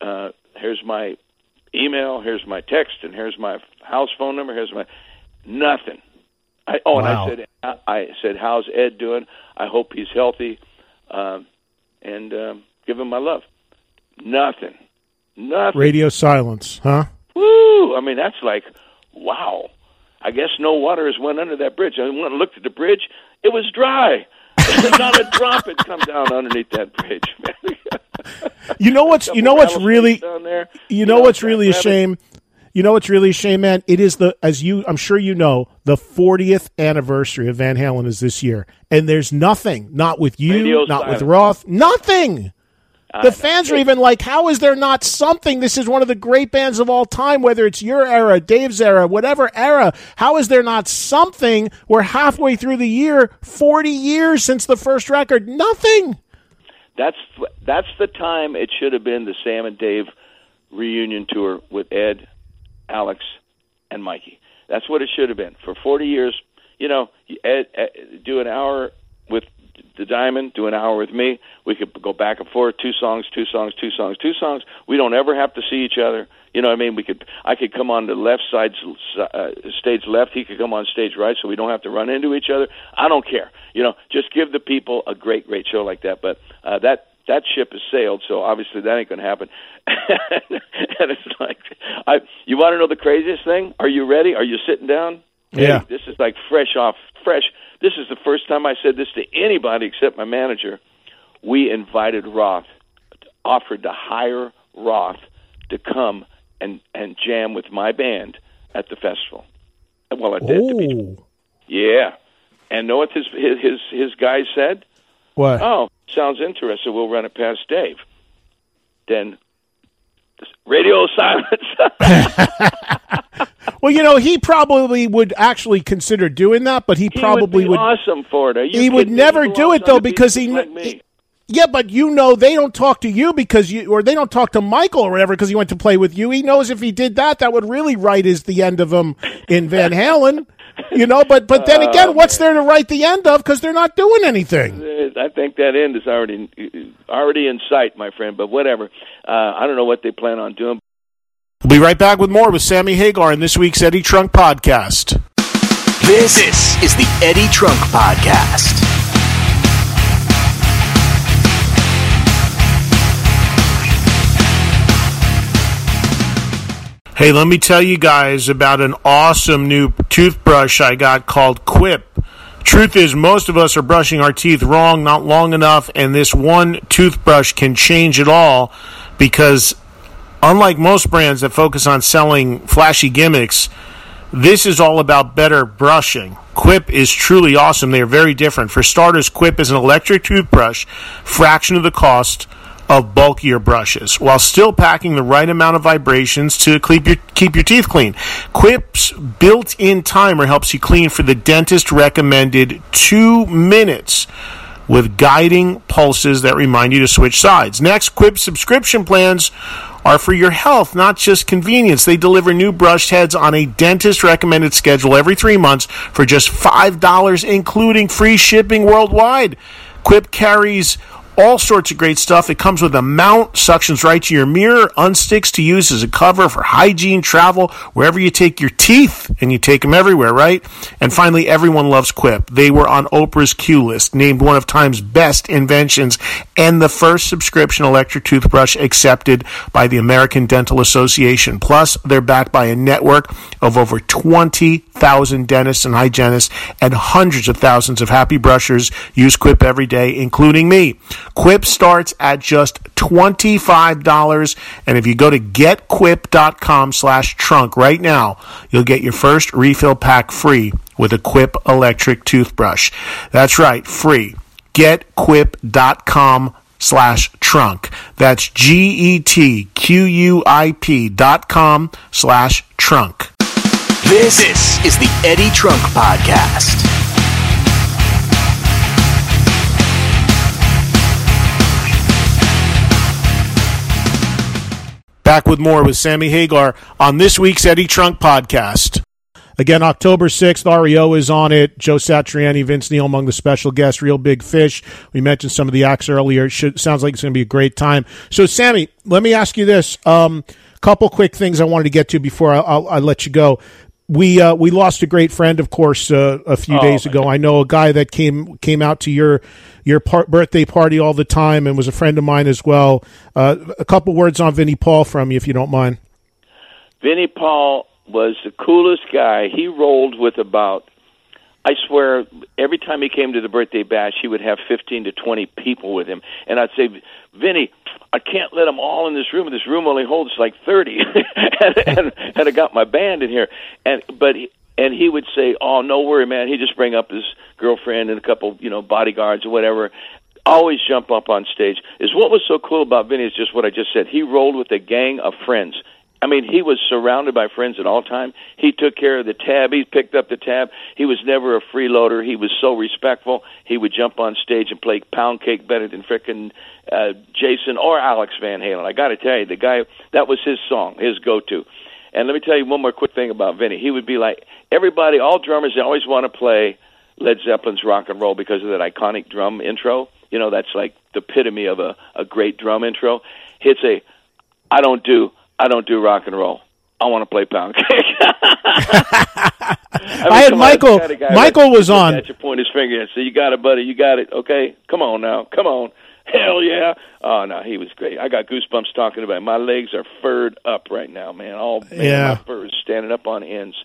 uh, here's my email, here's my text, and here's my house phone number. Here's my nothing. I, oh, Wow. and I said, I, I said, how's Ed doing? I hope he's healthy, um, and um, give him my love. Nothing, nothing. radio silence, huh? Woo! I mean, that's like, wow. I guess no water has went under that bridge. I went and looked at the bridge; it was dry. *laughs* Not a drop had come down underneath that bridge. You know *laughs* what's you know what's really down there. you know know, what's really a shame. You know what's really a shame, man. It is the as you I'm sure you know the 40th anniversary of Van Halen is this year, and there's nothing, not with you, Radio not with. Roth, nothing. The fans are even like, how is there not something? This is one of the great bands of all time, whether it's your era, Dave's era, whatever era. How is there not something? We're halfway through the year, 40 years since the first record. Nothing. That's that's the time it should have been the Sam and Dave reunion tour with Ed, Alex, and Mikey. That's what it should have been for 40 years. You know, Ed, Ed do an hour with the Diamond, do an hour with me. We could go back and forth, two songs, two songs, two songs, two songs. We don't ever have to see each other. You know what I mean? We could I could come on the left side uh, stage left, he could come on stage right, so we don't have to run into each other. I don't care. You know, just give the people a great, great show like that. But uh, that that ship has sailed, so obviously that ain't going to happen. *laughs* and it's like, I you want to know the craziest thing? Are you ready? Are you sitting down? Yeah. This is like fresh off fresh. This is the first time I said this to anybody except my manager. We invited Roth, offered to hire Roth to come and and jam with my band at the festival. Well, at the, at the. Oh, Yeah. And know what his his his, his guys said? what? Oh, sounds interesting. We'll run it past Dave. Then radio silence. *laughs* *laughs* Well, you know, he probably would actually consider doing that, but he, He probably would, be awesome for it. He would never do it, though, because he- like. Yeah, but you know they don't talk to you because you or they don't talk to Michael or whatever because he went to play with you. He knows if he did that, that would really write is the end of him in Van Halen. You know, but but then again, what's there to write the end of because they're not doing anything? Uh, I think that end is already already in sight, my friend. But whatever. Uh, I don't know what they plan on doing. We'll be right back with more with Sammy Hagar in this week's Eddie Trunk podcast. This, this is the Eddie Trunk Podcast. Hey, let me tell you guys about an awesome new toothbrush I got called Quip. Truth is, most of us are brushing our teeth wrong, not long enough, and this one toothbrush can change it all because, unlike most brands that focus on selling flashy gimmicks, this is all about better brushing. Quip is truly awesome. They are very different. For starters, Quip is an electric toothbrush, fraction of the cost of bulkier brushes, while still packing the right amount of vibrations to keep your keep your teeth clean. Quip's built-in timer helps you clean for the dentist recommended two minutes with guiding pulses that remind you to switch sides. Next, Quip subscription plans are for your health, not just convenience. They deliver new brushed heads on a dentist recommended schedule every three months for just $5, including free shipping worldwide. Quip carries all sorts of great stuff. It comes with a mount, suctions right to your mirror, unsticks to use as a cover for hygiene, travel, wherever you take your teeth, and you take them everywhere, right? And finally, everyone loves Quip. They were on Oprah's Q list, named one of Time's best inventions, and the first subscription electric toothbrush accepted by the American Dental Association. Plus, they're backed by a network of over 20,000 dentists and hygienists, and hundreds of thousands of happy brushers use Quip every day, including me. Quip starts at just $25, and if you go to getquip.com slash trunk right now, you'll get your first refill pack free with a Quip electric toothbrush. That's right, free. Getquip.com slash trunk. That's G-E-T-Q-U-I-P dot com slash trunk. This, this is the Eddie Trunk Podcast. Back with more with Sammy Hagar on this week's Eddie Trunk podcast. Again, October 6th, REO is on it. Joe Satriani, Vince Neil among the special guests, Real Big Fish. We mentioned some of the acts earlier. Should, sounds like it's going to be a great time. So, Sammy, let me ask you this. Um, couple quick things I wanted to get to before I, I'll, I'll let you go. We uh, we lost a great friend, of course, uh, a few Oh, days ago. I know a guy that came came out to your your par- birthday party all the time and was a friend of mine as well. Uh, a couple words on Vinnie Paul from you, if you don't mind. Vinnie Paul was the coolest guy. He rolled with about, I swear, every time he came to the birthday bash, he would have 15 to 20 people with him. And I'd say, Vinny, I can't let them all in this room. This room only holds like 30. *laughs* and, and, and I got my band in here. And, but, he, and he would say, "Oh, no worry, man." He'd just bring up his girlfriend and a couple, you know, bodyguards or whatever. Always jump up on stage. Is what was so cool about Vinny is just what I just said. He rolled with a gang of friends. I mean, he was surrounded by friends at all time. He took care of the tab. He picked up the tab. He was never a freeloader. He was so respectful. He would jump on stage and play pound cake better than frickin' uh, Jason or Alex Van Halen. I got to tell you, the guy that was his song, his go-to. And let me tell you one more quick thing about Vinny. He would be like everybody, all drummers. They always want to play Led Zeppelin's rock and roll because of that iconic drum intro. You know, that's like the epitome of a, a great drum intro. Hits a, I don't do, I don't do rock and roll. I want to play pound cake. *laughs* I, mean, I had come on, Michael- that's the kind of guy Michael that- was on- At your point his finger and say, "You got it, buddy. You got it. Okay, come on now, come on." *laughs* Hell yeah! Oh no, he was great. I got goosebumps talking about it. My legs are furred up right now, man. All man, Yeah. my fur is standing up on ends.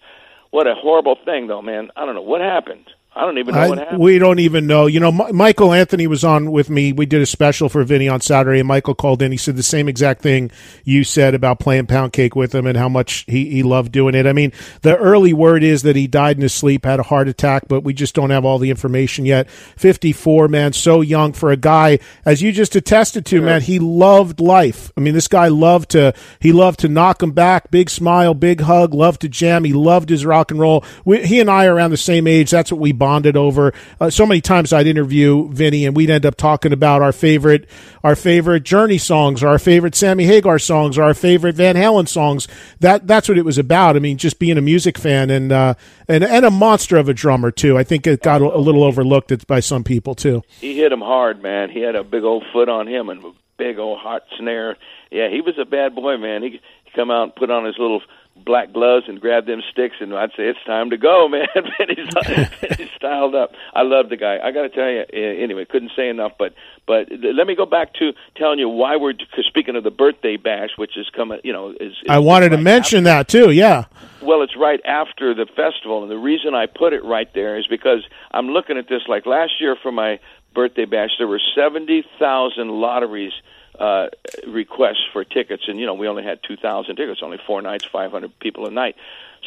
What a horrible thing, though, man. I don't know what happened. I don't even know what happened. we don't even know. You know, M- Michael Anthony was on with me. We did a special for Vinny on Saturday, and Michael called in. He said the same exact thing you said about playing pound cake with him and how much he, he loved doing it. I mean, the early word is that he died in his sleep, had a heart attack, but we just don't have all the information yet. 54, man, so young for a guy, as you just attested to, man, he loved life. I mean, this guy loved to, he loved to knock him back, big smile, big hug, loved to jam. He loved his rock and roll. We, he and I are around the same age. That's what we bonded over. Uh, so many times I'd interview Vinny and we'd end up talking about our favorite, our favorite Journey songs, or our favorite Sammy Hagar songs, or our favorite Van Halen songs. That that's what it was about. I mean, just being a music fan and uh, and and a monster of a drummer too. I think it got a, little overlooked by some people too. he hit him hard, man. He had a big old foot on him and a big old hot snare. Yeah, he was a bad boy, man. He come out and put on his little black gloves and grab them sticks, and I'd say it's time to go, *laughs* man. *laughs* and he's, *laughs* he's styled up. I love the guy. I got to tell you, anyway, couldn't say enough. But but let me go back to telling you why we're speaking of the birthday bash, which is coming. You know, is, is I wanted to right mention that too. Yeah. well, it's right after the festival, and the reason I put it right there is because I'm looking at this. Like last year for my birthday bash, there were seventy thousand lotteries uh, requests for tickets, and you know we only had two thousand tickets, only four nights, five hundred people a night.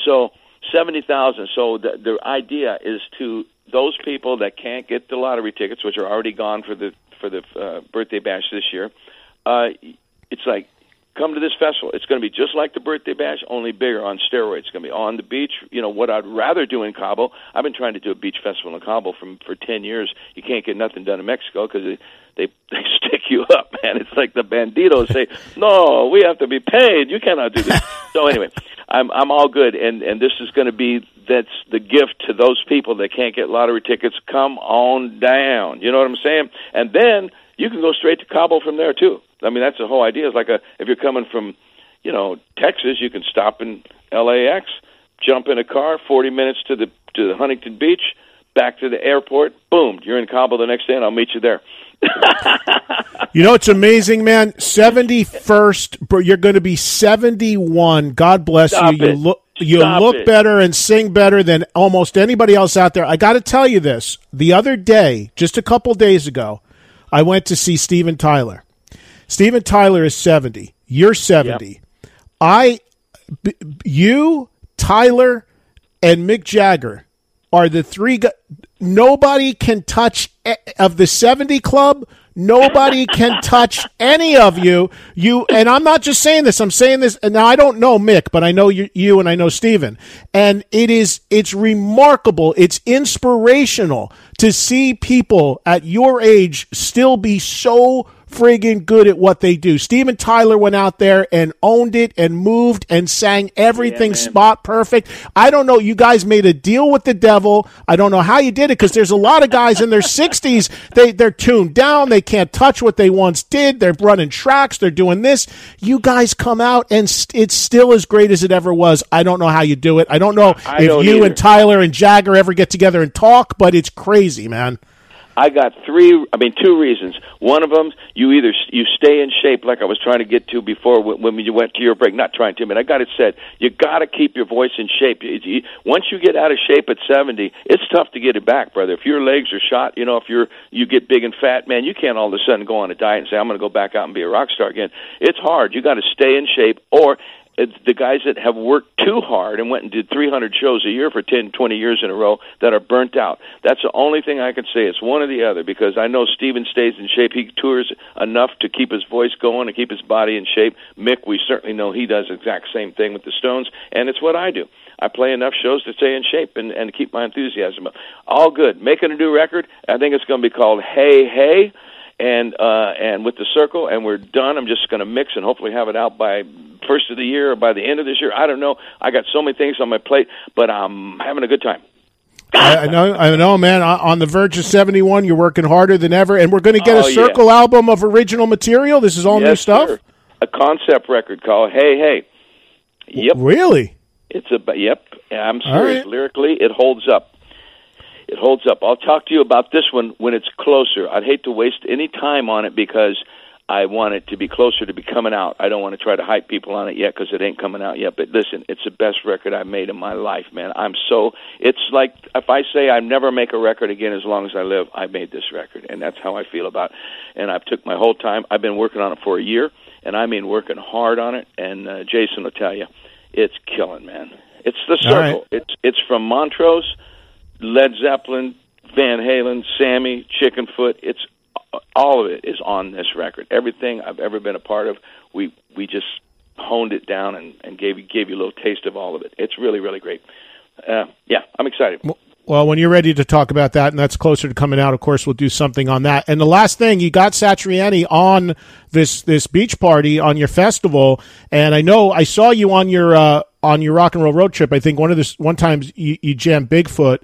So seventy thousand. So the the idea is to those people that can't get the lottery tickets, which are already gone for the for the uh, birthday bash this year. Uh, it's like come to this festival. It's going to be just like the birthday bash, only bigger on steroids. It's going to be on the beach. You know what I'd rather do in Cabo. I've been trying to do a beach festival in Cabo for for ten years. You can't get nothing done in Mexico because they, *laughs* they stick you up, man. It's like the banditos say, "No, we have to be paid. You cannot do this." *laughs* so anyway, I'm I'm all good, and and this is going to be that's the gift to those people that can't get lottery tickets. Come on down. You know what I'm saying? And then you can go straight to Cabo from there too. I mean, that's the whole idea. It's like a if you're coming from, you know, Texas, you can stop in LAX, jump in a car, 40 minutes to the to the Huntington Beach, back to the airport. Boom, you're in Cabo the next day, and I'll meet you there. You know, it's amazing, man. 71st, bro, you're going to be 71. God bless Stop you. You look, you Stop look it. better and sing better than almost anybody else out there. I got to tell you this. The other day, just a couple days ago, I went to see Steven Tyler. Steven Tyler is 70. You're 70. I, b- you, Tyler, and Mick Jagger are the three. Gu- nobody can touch of the seventy club. Nobody can *laughs* touch any of you. You and I'm not just saying this. I'm saying this. And now I don't know Mick, but I know you, you and I know Steven. And it is it's remarkable. It's inspirational to see people at your age still be so friggin' good at what they do. Steven Tyler went out there and owned it and moved and sang everything man. spot perfect. I don't know. You guys made a deal with the devil. I don't know how you did it because there's a lot of guys in their 60s. *laughs* They they're tuned down. They can't touch what they once did. They're running tracks. They're doing this. You guys come out and st- it's still as great as it ever was. I don't know how you do it. I don't know I if don't you either. and Tyler and Jagger ever get together and talk, but it's crazy, man. I got three. I mean, two reasons. One of them, you either you stay in shape, like I was trying to get to before when, you went to your break. Not trying to, but I got it said. You got to keep your voice in shape. Once you get out of shape at seventy, it's tough to get it back, brother. If your legs are shot, you know, if you're you get big and fat, man, you can't all of a sudden go on a diet and say I'm going to go back out and be a rock star again. It's hard. You got to stay in shape, or the guys that have worked too hard and went and did 300 shows a year for 10, 20 years in a row that are burnt out. That's the only thing I can say. It's one or the other because I know Steven stays in shape. He tours enough to keep his voice going and keep his body in shape. Mick, we certainly know he does the exact same thing with the Stones, and it's what I do. I play enough shows to stay in shape and, and keep my enthusiasm up. All good. Making a new record. I think it's going to be called Hey Hey and uh, and with the circle, and we're done. I'm just going to mix and hopefully have it out by first of the year or by the end of this year. I don't know. I got so many things on my plate, but I'm having a good time. I, I know, I know, man. On on the verge of seventy-one, you're working harder than ever, and we're going to get Oh, a yeah. circle album of original material. This is all new stuff. sir. A concept record called Hey Hey. Yep. Really? It's a yep. I'm serious. right. Lyrically, it holds up. It holds up. I'll talk to you about this one when it's closer. I'd hate to waste any time on it because I want it to be closer to be coming out. I don't want to try to hype people on it yet because it ain't coming out yet. But listen, it's the best record I've made in my life, man. I'm so. It's like if I say I never make a record again as long as I live, I made this record, and that's how I feel about. it. And I've took my whole time. I've been working on it for a year, and I mean working hard on it. And uh, Jason will tell you, it's killing, man. It's the All right. circle. It's it's from Montrose, Led Zeppelin, Van Halen, Sammy, Chickenfoot. It's all of it is on this record. Everything I've ever been a part of, we we just honed it down and, and gave you gave you a little taste of all of it. It's really really great. Uh, yeah, I'm excited. Well, when you're ready to talk about that, and that's closer to coming out, of course, we'll do something on that. And the last thing, you got Satriani on this this beach party on your festival, and I know I saw you on your uh, on your rock and roll road trip. I think one of the one times you, you jammed Bigfoot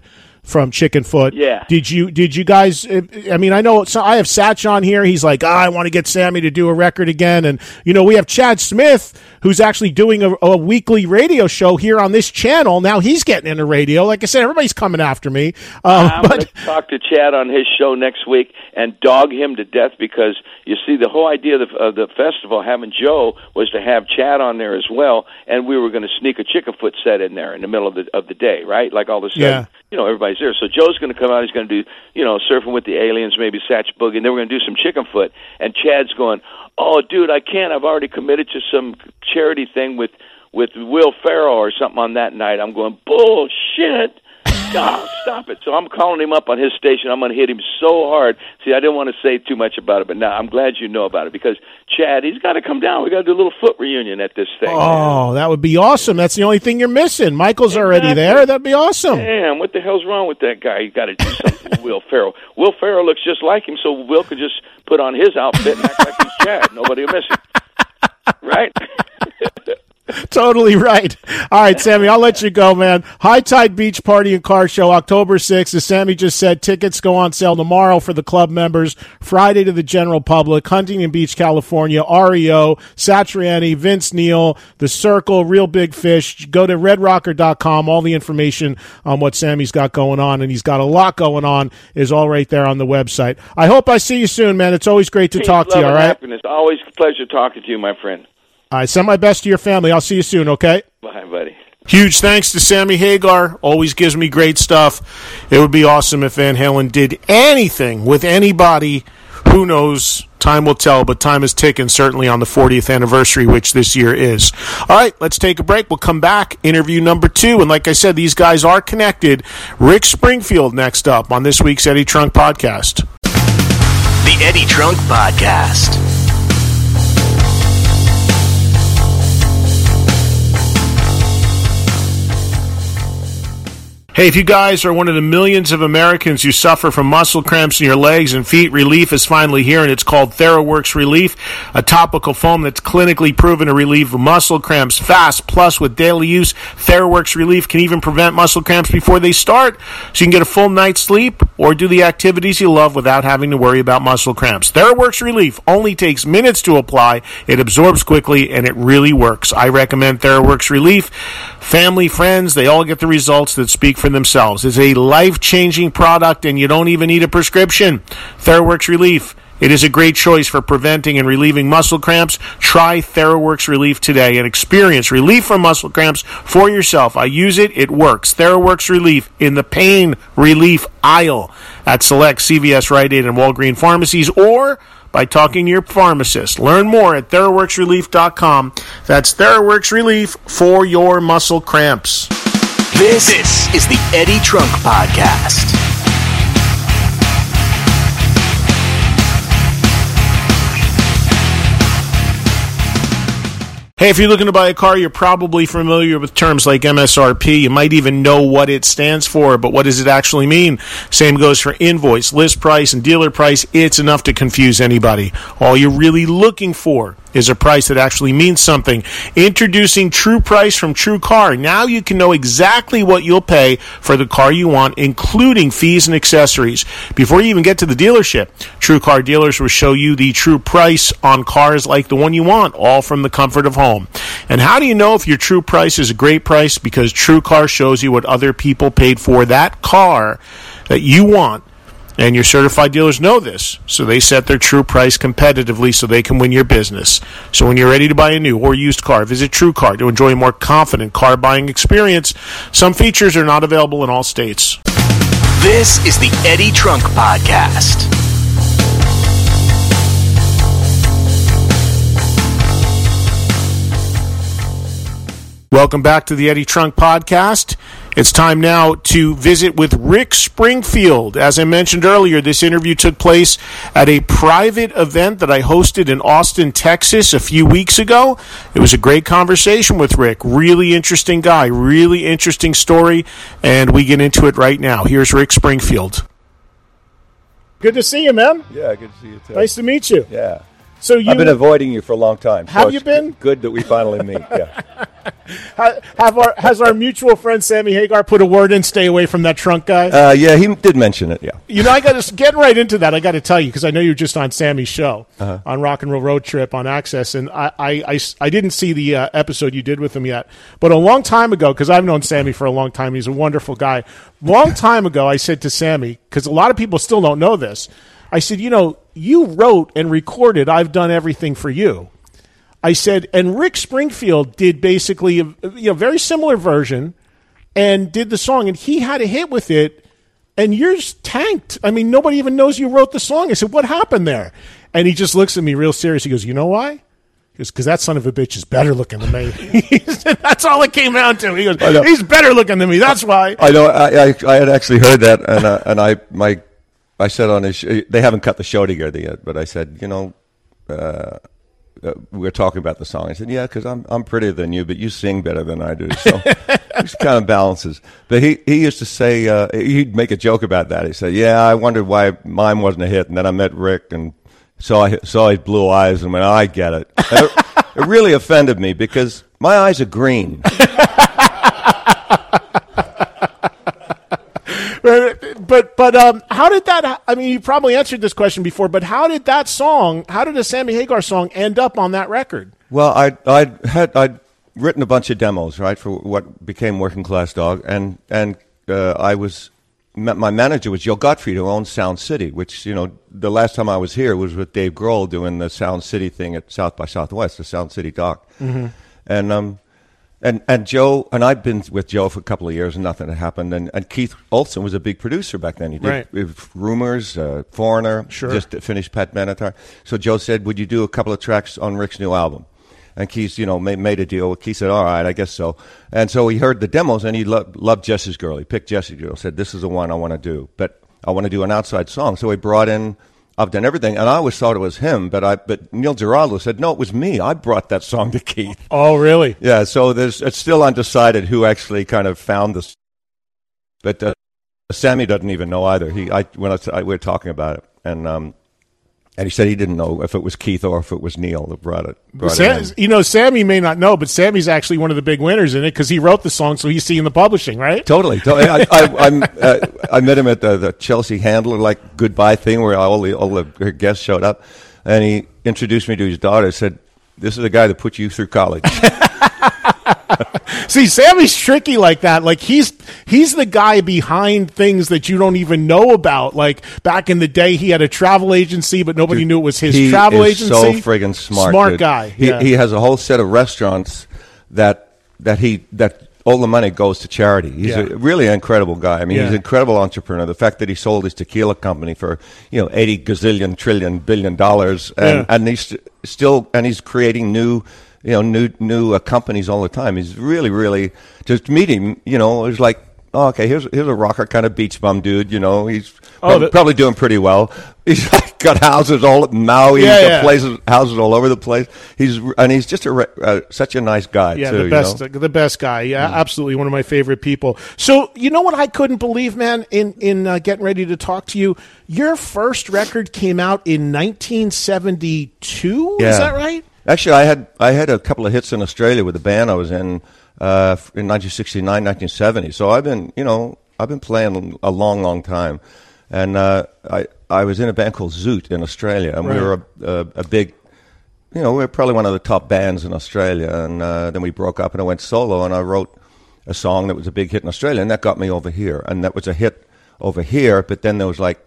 from Chickenfoot. Yeah. Did you did you guys? I mean, I know so I have Satch on here. He's like, ah, I want to get Sammy to do a record again, and you know we have Chad Smith who's actually doing a, a weekly radio show here on this channel. Now he's getting into radio. Like I said, everybody's coming after me. Um, I'm going but to talk to Chad on his show next week and dog him to death because you see the whole idea of the, of the festival having Joe was to have Chad on there as well, and we were going to sneak a Chickenfoot set in there in the middle of the of the day, right? Like all of a sudden, Yeah. you know, everybody's there. So Joe's going to come out. He's going to do, you know, surfing with the aliens, maybe Satch Boogie, and then we're going to do some Chickenfoot. And Chad's going, "Oh, dude, I can't. I've already committed to some charity thing with with Will Ferrell or something on that night." I'm going, "Bullshit." God, stop it. So I'm calling him up on his station. I'm going to hit him so hard. See, I didn't want to say too much about it, but now I'm glad you know about it because Chad, he's got to come down. We got to do a little foot reunion at this thing. oh, that would be awesome. That's the only thing you're missing. Michael's already there. That'd be awesome. Damn, what the hell's wrong with that guy? You got to do something with Will Ferrell. Will Ferrell looks just like him, so Will could just put on his outfit and act like he's Chad. Nobody will miss him. Right? *laughs* *laughs* totally right. All right, Sammy, I'll let you go, man. High Tide Beach Party and Car Show, October 6th. As Sammy just said, tickets go on sale tomorrow for the club members, Friday to the general public. Huntington Beach, California, REO, Satriani, Vince Neil, The Circle, Real Big Fish. Go to redrocker.com. All the information on what Sammy's got going on, and he's got a lot going on, is all right there on the website. I hope I see you soon, man. It's always great to Peace, talk to you, all right? Happiness. Always a pleasure talking to you, my friend. All right, send my best to your family. I'll see you soon, okay? Bye, buddy. Huge thanks to Sammy Hagar. Always gives me great stuff. It would be awesome if Van Halen did anything with anybody. Who knows? Time will tell, but time is ticking, certainly on the 40th anniversary, which this year is. All right, let's take a break. We'll come back. Interview number two. And like I said, these guys are connected. Rick Springfield next up on this week's Eddie Trunk podcast. The Eddie Trunk Podcast. Hey, if you guys are one of the millions of Americans who suffer from muscle cramps in your legs and feet, relief is finally here, and it's called TheraWorks Relief, a topical foam that's clinically proven to relieve muscle cramps fast. Plus, with daily use, TheraWorks Relief can even prevent muscle cramps before they start, so you can get a full night's sleep or do the activities you love without having to worry about muscle cramps. TheraWorks Relief only takes minutes to apply, it absorbs quickly, and it really works. I recommend TheraWorks Relief. Family, friends, they all get the results that speak for themselves. It's a life changing product, and you don't even need a prescription. TheraWorks Relief. It is a great choice for preventing and relieving muscle cramps. Try TheraWorks Relief today and experience relief from muscle cramps for yourself. I use it, it works. TheraWorks Relief in the pain relief aisle at select CVS, Rite Aid, and Walgreens pharmacies or by talking to your pharmacist. Learn more at TheraWorksRelief.com. That's TheraWorks Relief for your muscle cramps. This, this is the Eddie Trunk Podcast. Hey, if you're looking to buy a car, you're probably familiar with terms like MSRP. You might even know what it stands for, but what does it actually mean? Same goes for invoice, list price, and dealer price. It's enough to confuse anybody. All you're really looking for is a price that actually means something. Introducing True Price from True Car. Now you can know exactly what you'll pay for the car you want, including fees and accessories. Before you even get to the dealership, True Car dealers will show you the true price on cars like the one you want, all from the comfort of home. And how do you know if your true price is a great price? Because True Car shows you what other people paid for that car that you want and your certified dealers know this, so they set their true price competitively so they can win your business. So when you're ready to buy a new or used car, visit TrueCar to enjoy a more confident car buying experience. Some features are not available in all states. This is the Eddie Trunk Podcast. Welcome back to the Eddie Trunk Podcast. It's time now to visit with Rick Springfield. As I mentioned earlier, this interview took place at a private event that I hosted in Austin, Texas a few weeks ago. It was a great conversation with Rick. Really interesting guy, really interesting story, and we get into it right now. Here's Rick Springfield. Good to see you, man. Yeah, good to see you too. Nice to meet you. Yeah. So you I've been avoiding you for a long time. so Have you been? Good that we finally meet. Yeah. *laughs* have our has our mutual friend Sammy Hagar put a word in? Stay away from that trunk guy. Uh, yeah, he did mention it. Yeah. You know, I got to get right into that. I got to tell you because I know you were just on Sammy's show on Rock and Roll Road Trip on Access, and I I I didn't see the uh, episode you did with him yet. But a long time ago, because I've known Sammy for a long time, he's a wonderful guy. Long time ago, I said to Sammy because a lot of people still don't know this. I said, you know, you wrote and recorded. I've done everything for you. I said, and Rick Springfield did basically a you know very similar version, and did the song, and he had a hit with it, and yours tanked. I mean, nobody even knows you wrote the song. I said, what happened there? And he just looks at me real serious. He goes, you know why? Because that son of a bitch is better looking than me. *laughs* Said, That's all it came down to. He goes, he's better looking than me. That's why. I know. I, I, I had actually heard that, and uh, and I my I said on his. Sh- they haven't cut the show together yet, but I said, you know, uh, uh, we are talking about the song. I said, yeah, because I'm I'm prettier than you, but you sing better than I do, so *laughs* it kind of balances. But he he used to say uh, he'd make a joke about that. He said, yeah, I wondered why mine wasn't a hit, and then I met Rick and saw saw his blue eyes and went, I get it. It, it really offended me because my eyes are green. *laughs* But but um, how did that? I mean, you probably answered this question before, but how did that song? How did a Sammy Hagar song end up on that record? Well, I I had I'd written a bunch of demos right for what became Working Class Dog, and and uh, I was my manager was Joe Gottfried, who owns Sound City, which you know the last time I was here was with Dave Grohl doing the Sound City thing at South by Southwest, the Sound City Doc, and um. And and Joe and I've been with Joe for a couple of years and nothing had happened. And, and Keith Olson was a big producer back then. He did Right. Rumors, uh, Foreigner, Sure. just finished Pat Benatar. So Joe said, "Would you do a couple of tracks on Rick's new album?" And Keith, you know, made, made a deal. With Keith said, "All right, I guess so." And so he heard the demos and he lo- loved Jessie's Girl. He picked Jessie's Girl. Said, "This is the one I want to do," but I want to do an outside song. So he brought in. I've done everything, and I always thought it was him, but I but Neil Giraldo said, "No, it was me. I brought that song to Keith." Oh, really? Yeah, so there's it's still undecided who actually kind of found this, but uh, Sammy doesn't even know either. He I when I, I, we were talking about it, and um, and he said he didn't know if it was Keith or if it was Neil that brought it. Brought Sam, it you know, Sammy may not know, but Sammy's actually one of the big winners in it because he wrote the song, so he's seeing the publishing, right? Totally, totally. I, I, *laughs* I'm, uh, I met him at the, the Chelsea Handler like goodbye thing where all the all the guests showed up, and he introduced me to his daughter. Said, "This is the guy that put you through college." *laughs* *laughs* See, Sammy's tricky like that. Like he's he's the guy behind things that you don't even know about. Like back in the day, he had a travel agency, but nobody knew it was his travel agency. So friggin' smart, smart dude. guy. He, yeah. he has a whole set of restaurants that that he that all the money goes to charity. He's Yeah. a really incredible guy. I mean, he's an incredible entrepreneur. The fact that he sold his tequila company for you know eighty gazillion trillion billion dollars, and Yeah. and he's st- still and he's creating new. You know, new new uh, companies all the time. He's really, really just meet him. You know, it's like, oh, okay, here's here's a rocker kind of beach bum dude. You know, he's Oh, prob- the- probably doing pretty well. *laughs* He's like, got houses all at Maui. Yeah, yeah. places, houses all over the place. He's and he's just a re- uh, such a nice guy. Yeah, too, the you best, know? the best guy. Yeah, absolutely, one of my favorite people. So, you know what I couldn't believe, man, in in uh, getting ready to talk to you. Your first record came out in 1972. Yeah. Is that right? Actually, I had I had a couple of hits in Australia with the band I was in uh, in 1969, 1970. So I've been, you know, I've been playing a long, long time, and uh, I I was in a band called Zoot in Australia, and we were a, a, a big, you know, we were probably one of the top bands in Australia, and uh, then we broke up, and I went solo, and I wrote a song that was a big hit in Australia, and that got me over here, and that was a hit over here. But then there was like,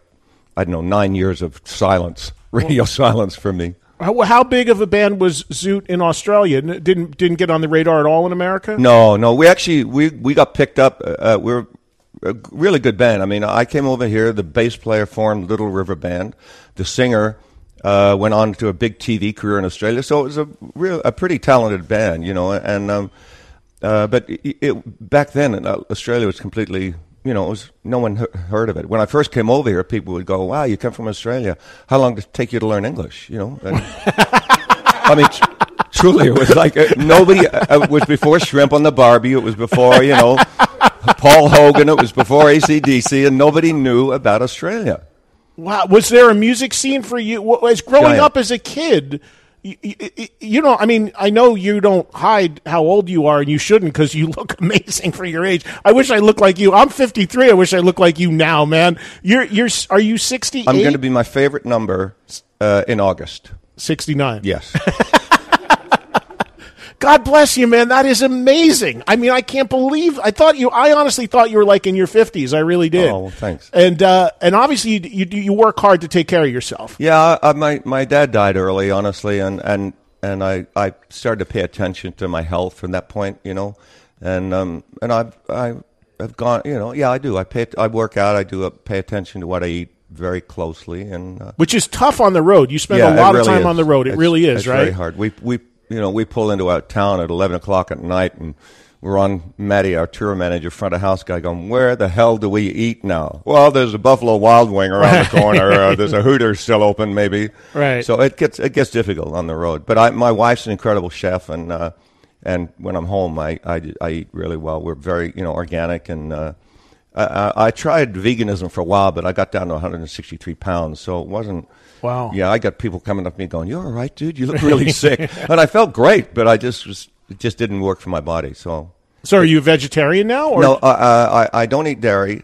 I don't know, nine years of silence, *laughs* radio silence for me. How, how big of a band was Zoot in Australia? Didn't didn't get on the radar at all in America. No, no. We actually we we got picked up. Uh, we're a really good band. I mean, I came over here. The bass player formed Little River Band. The singer uh, went on to a big TV career in Australia. So it was a real, a pretty talented band, you know. And um, uh, but it, it, back then, uh, Australia was completely. You know, it was no one heard of it. When I first came over here, people would go, "Wow, you come from Australia. How long did it take you to learn English?" You know, and, *laughs* I mean, tr- truly, it was like uh, nobody. Uh, it was before Shrimp on the Barbie. It was before you know Paul Hogan. It was before ACDC, and nobody knew about Australia. Wow, was there a music scene for you? As growing Giant. up as a kid, you, you, you know, I mean, I know you don't hide how old you are, and you shouldn't because you *laughs* look amazing for your age. I wish I looked like you. I'm 53. I wish I looked like you now, man. You're you're are you 60? I'm going to be my favorite number uh, in August. 69. Yes, *laughs* God bless you, man. That is amazing. I mean, I can't believe. I thought you. I honestly thought you were like in your 50s. I really did. Oh, well, thanks. And uh, and obviously you, you you work hard to take care of yourself. yeah. I, I, my my dad died early, honestly, and and and I I started to pay attention to my health from that point, you know, and um and I've I have gone, you know, yeah, I do. I pay I work out. I do uh, pay attention to what I eat very closely, and uh, Which is tough on the road. You spend Yeah, a lot of time is. on the road. It It's- really is, it's right? Very hard. We we you know we pull into our town at eleven o'clock at night, and we're on Matty, our tour manager, front of house guy, going, "Where the hell do we eat now?" Well, there's a Buffalo Wild Wing around the corner. uh, there's a Hooters still open, maybe. Right. So it gets it gets difficult on the road. But I, my wife's an incredible chef, and uh, and when I'm home, I, I I eat really well. We're very you know organic and. Uh, I, I I tried veganism for a while, but I got down to 163 pounds, so it wasn't. Wow. Yeah, I got people coming up to me going, "You're all right, dude. You look *laughs* really sick," and I felt great, but I just was it just didn't work for my body. So So are you a vegetarian now? Or? no, uh, I I don't eat dairy,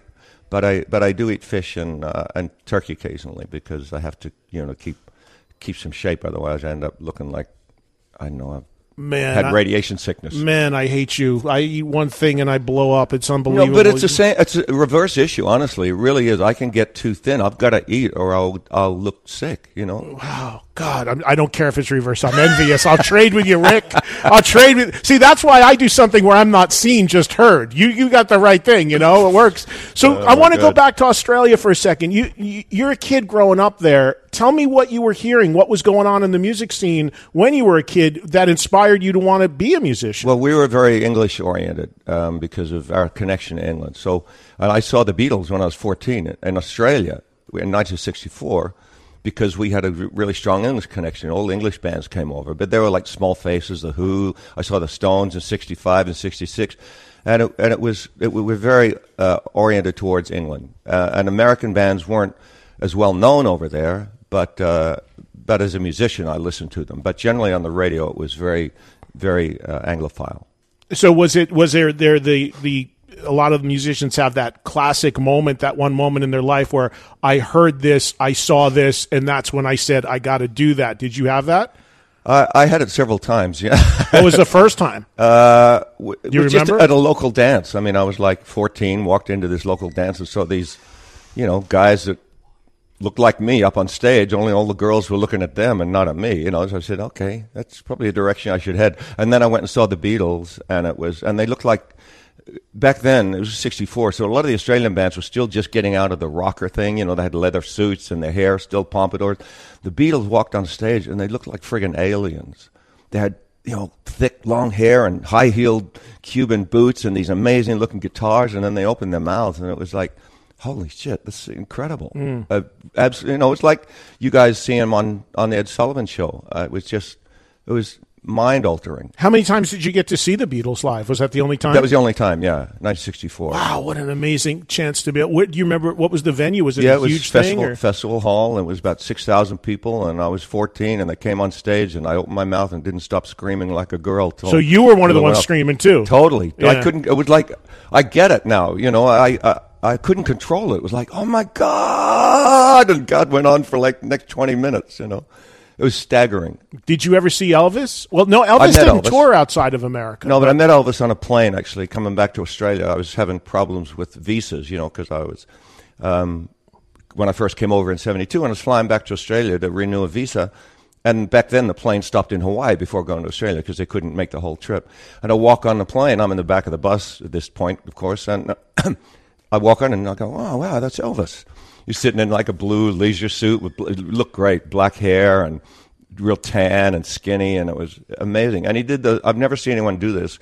but I but I do eat fish and uh, and turkey occasionally because I have to you know keep keep some shape. Otherwise, I end up looking like I don't know I've Man, had radiation sickness. Man, I hate you. I eat one thing and I blow up. It's unbelievable. No, but it's the same. It's a reverse issue. Honestly, it really is. I can get too thin. I've got to eat, or I'll I'll look sick. You know. Oh God, I'm, I don't care if it's reverse. I'm envious. I'll trade with you, Rick. I'll trade with. See, that's why I do something where I'm not seen, just heard. You you got the right thing. You know, it works. So I want to go back to Australia for a second. You, you you're a kid growing up there. Tell me what you were hearing. What was going on in the music scene when you were a kid that inspired you to want to be a musician? Well, we were very English oriented um, because of our connection to England. So, I saw the Beatles when I was 14 in- in Australia in 1964 because we had a really strong English connection. All English bands came over, but they were like Small Faces, The Who. I saw the Stones in 65 and 66. And it, and it was it, we were very uh, oriented towards England. Uh, and American bands weren't as well known over there, but uh, but as a musician, I listened to them. But generally on the radio, it was very very uh, Anglophile. So was it was there there the the a lot of musicians have that classic moment, that one moment in their life where I heard this, I saw this, and that's when I said I got to do that. Did you have that? I, I had it several times. Yeah, What was the first time? *laughs* uh, w- you just remember? at a local dance? I mean, I was like 14, walked into this local dance and saw these, you know, guys that looked like me up on stage. Only all the girls were looking at them and not at me. You know, so I said, okay, that's probably a direction I should head. And then I went and saw the Beatles, and it was, and they looked like. Back then, it was '64, so a lot of the Australian bands were still just getting out of the rocker thing. You know, they had leather suits and their hair still pompadours. The Beatles walked on stage and they looked like friggin' aliens. They had you know thick, long hair and high-heeled Cuban boots and these amazing-looking guitars, and then they opened their mouths and it was like, holy shit, this is incredible. Uh, abs- you know, it's like you guys seeing them on on the Ed Sullivan Show. Uh, it was just, it was mind altering. How many times did you get to see the Beatles live? Was that the only time? That was the only time, yeah, 1964. Wow, what an amazing chance to be. What do you remember? What was the venue? Was it yeah, a it was huge festival thing? Or? festival hall. And it was about six thousand people, and I was fourteen, and they came on stage, and I opened my mouth and didn't stop screaming like a girl. So you were one of the till it went ones up. screaming too. Totally, Yeah. I couldn't. It was like I get it now. You know, I, I I couldn't control it. It was like, oh my god, and God went on for like the next twenty minutes. You know, it was staggering. Did you ever see Elvis? Well, no, Elvis didn't Elvis. tour outside of America. No, but I met Elvis on a plane actually coming back to Australia. I was having problems with visas, you know, because I was um, when I first came over in '72, and I was flying back to Australia to renew a visa. And back then, the plane stopped in Hawaii before going to Australia because they couldn't make the whole trip. And I walk on the plane. I'm in the back of the bus at this point, of course, and *clears throat* I walk on and I go, "Oh wow, that's Elvis." He's sitting in like a blue leisure suit with it looked great, black hair and real tan and skinny, and it was amazing. And he did the. I've never seen anyone do this,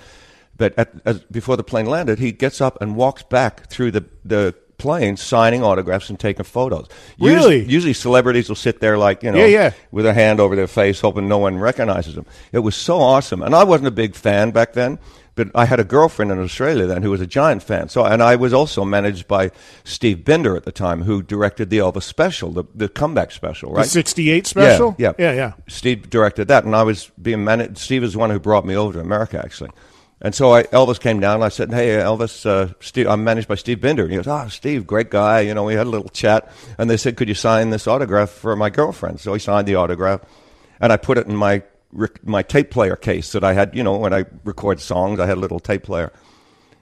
but at, as, before the plane landed, he gets up and walks back through the the plane, signing autographs and taking photos. Really? usually, celebrities will sit there like you know, Yeah, yeah. with their hand over their face, hoping no one recognizes them. It was so awesome, and I wasn't a big fan back then. But I had a girlfriend in Australia then who was a giant fan. So, and I was also managed by Steve Binder at the time, who directed the Elvis special, the, the comeback special, right? the '68 special. Yeah, yeah, yeah. Steve directed that, and I was being managed. Steve is the one who brought me over to America, actually. And so I, Elvis came down, and I said, "Hey, Elvis, uh, Steve, I'm managed by Steve Binder." And he goes, "Ah, Steve, great guy." You know, we had a little chat, and they said, "Could you sign this autograph for my girlfriend?" So he signed the autograph, and I put it in my rec- my tape player case that I had. You know, when I record songs, I had a little tape player.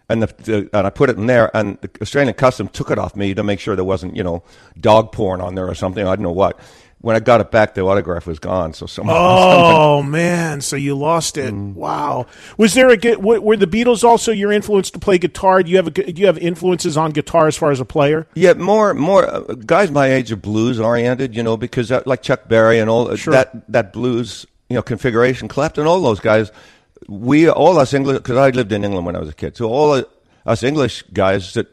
And, the, the, and I put it in there, and the Australian Customs took it off me to make sure there wasn't, you know, dog porn on there or something. I don't know what. When I got it back, the autograph was gone. So someone, *laughs* Oh man, so you lost it. Mm. Wow. Was there a were the Beatles also your influence to play guitar? Do you have a, do you have influences on guitar as far as a player? Yeah, more more uh, guys my age are blues oriented, you know, because uh, like Chuck Berry and all uh, Sure. that that blues, you know, configuration, Clapton, all those guys. We all us English because I lived in England when I was a kid, so all us English guys that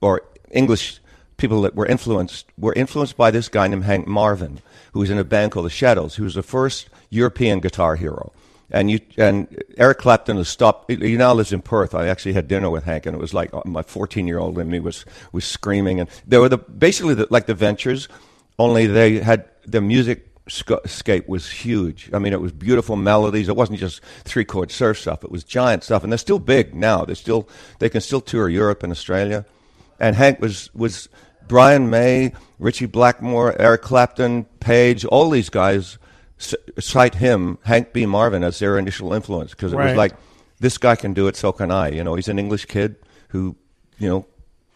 or English people that were influenced were influenced by this guy named Hank Marvin, who was in a band called the Shadows, who was the first European guitar hero. And you and Eric Clapton has stopped. He now lives in Perth. I actually had dinner with Hank, and it was like uh, my 14 year old in me was was screaming. And they were the basically the, like the Ventures, only they had the music scape was huge. I mean, it was beautiful melodies. It wasn't just three chord surf stuff. It was giant stuff, and they're still big now. They're still they can still tour Europe and Australia. And Hank was was Brian May, Ritchie Blackmore, Eric Clapton, Page, all these guys cite him, Hank B. Marvin, as their initial influence because it Right. was like this guy can do it, so can I. You know, he's an English kid who you know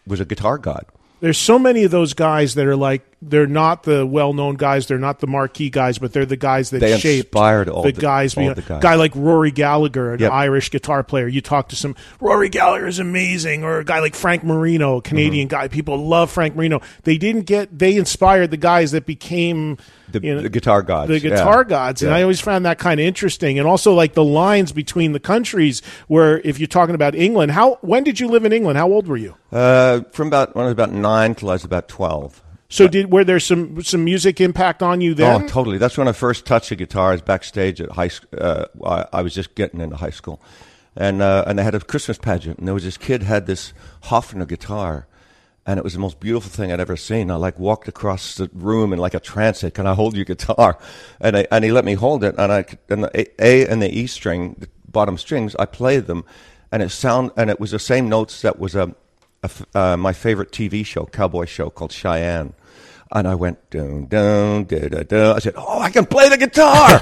was a guitar god. There's so many of those guys that are like they're not the well-known guys, they're not the marquee guys, but they're the guys that They shaped inspired all the, the- guys. all you know, the guys. guy like Rory Gallagher, an Yep. Irish guitar player. You talk to some Rory Gallagher is amazing, or a guy like Frank Marino, a Canadian Mm-hmm. guy. People love Frank Marino. They didn't get. They inspired the guys that became The, you know, the guitar gods. the yeah. guitar gods and Yeah. i always found that kind of interesting and also like the lines between the countries where if you're talking about england how when did you live in england how old were you Uh, from about when I was about nine till I was about twelve. So did were there some some music impact on you then Oh, totally. That's when I first touched the guitar. I was backstage at high school. Uh, I, I was just getting into high school, and uh, and they had a Christmas pageant, and there was this kid had this Hofner guitar, and it was the most beautiful thing I'd ever seen. I like walked across the room in like a trance. Said, "Can I hold your guitar?" And I, and he let me hold it, and I and the A, and the E string, the bottom strings, I played them, and it sound and it was the same notes that was a, f- uh, my favorite TV show, cowboy show called Cheyenne. And I went down, down, da, da, da. I said, "Oh, I can play the guitar!"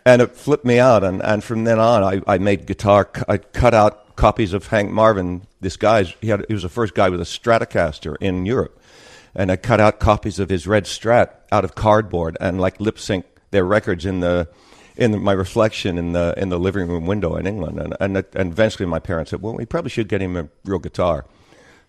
*laughs* and it flipped me out. And, and from then on, I, I made guitar. I cut out copies of Hank Marvin. This guy's he had he was the first guy with a Stratocaster in Europe, and I cut out copies of his red Strat out of cardboard and like lip sync their records in the in my reflection in the in the living room window in England. And and, and eventually, my parents said, "Well, we probably should get him a real guitar."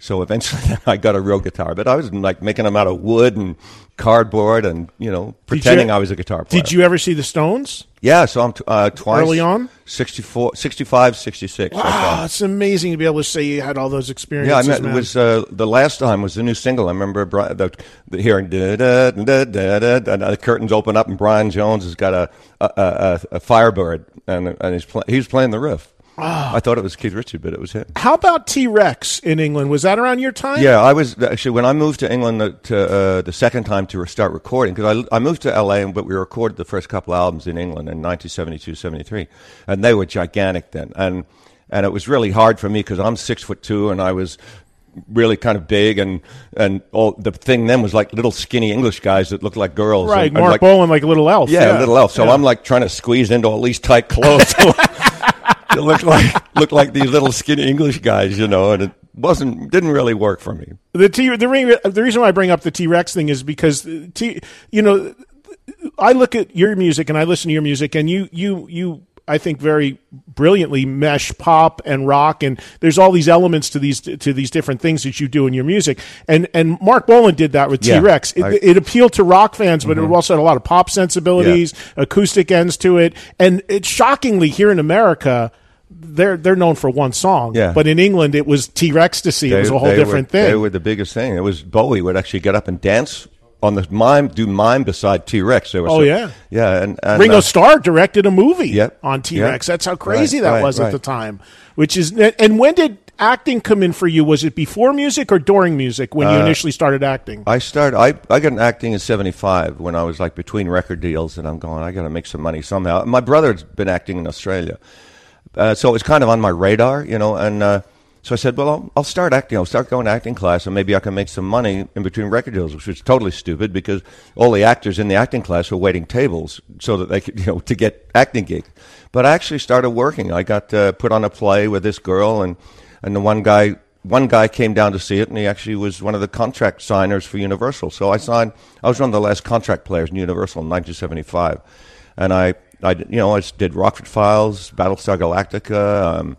So eventually, *laughs* I got a real guitar. But I was like making them out of wood and cardboard, and you know, pretending I was a guitar player. Did you ever see the Stones? Yeah, so I'm t- uh, twice Early on? 64, 65, 66. Wow, it's amazing to be able to say you had all those experiences. Yeah, I met, it was uh, the last time was the new single. I remember Bri- the, the hearing da, da, da, da, da, da, and the curtains open up and Brian Jones has got a a, a, a Firebird and and he's play, he was playing the riff. Ah. I thought it was Keith Richard, but it was him. How about T Rex in England? Was that around your time? Yeah, I was actually when I moved to England the, to uh, the second time to start recording because I, I moved to LA, but we recorded the first couple albums in England in 1972, 73, and they were gigantic then, and and it was really hard for me because I'm six foot two and I was really kind of big and and all the thing then was like little skinny English guys that looked like girls, Right, and, and Mark like, Bolan, like a little elf. yeah, a little elf. So Yeah. I'm like trying to squeeze into all these tight clothes. *laughs* it looked like looked like these little skinny English guys, you know, and it wasn't didn't really work for me. The T the, re- the reason why I bring up the T Rex thing is because uh, T you know I look at your music and I listen to your music and you you you I think very brilliantly mesh pop and rock and there's all these elements to these to these different things that you do in your music and and Marc Bolan did that with Yeah, T Rex. It, Mm-hmm. it appealed to rock fans, but it also had a lot of pop sensibilities, acoustic ends to it, and it's shockingly here in America. They're they're known for one song, Yeah. but in England it was T Rex to see. It was a whole different were, thing. They were the biggest thing. It was Bowie would actually get up and dance on the mime, do mime beside T Rex. They were Oh, yeah. yeah. And, and Ringo uh, Starr directed a movie Yep. on T Rex. Yep. That's how crazy Right, that right, was at the time. Which is, and when did acting come in for you? Was it before music or during music when you initially started acting? Uh, I started. I I got acting in '75 when I was like between record deals, and I'm going. I got to make some money somehow. My brother's been acting in Australia, uh, so it was kind of on my radar, you know. And uh, so I said, well, I'll, I'll start acting. I'll start going to acting class, and maybe I can make some money in between record deals, which was totally stupid because all the actors in the acting class were waiting tables so that they could, *laughs* you know, to get acting gigs. But I actually started working. I got uh, put on a play with this girl, and and the one guy. One guy came down to see it, and he actually was one of the contract signers for Universal. So I signed. I was one of the last contract players in Universal in 1975, and I, I, you know, I did Rockford Files, Battlestar Galactica, um,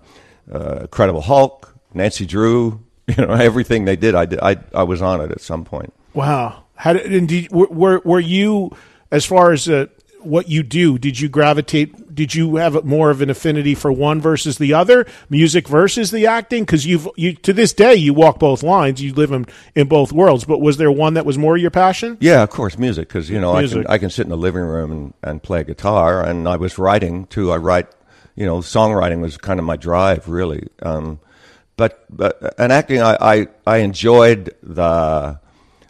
uh, Incredible Hulk, Nancy Drew. *laughs* You know, everything they did, I did. I, I was on it at some point. Wow. How did, and did, were, were, you, as far as uh, what you do, did you gravitate, did you have more of an affinity for one versus the other, music versus the acting? Because you've, you, to this day, you walk both lines, you live in, in both worlds, but was there one that was more your passion? Yeah, of course, music because you know I can I can sit in the living room and, and play guitar, and I was writing too. I write, you know, songwriting was kind of my drive, really. Um, but but and acting, I, I I enjoyed the.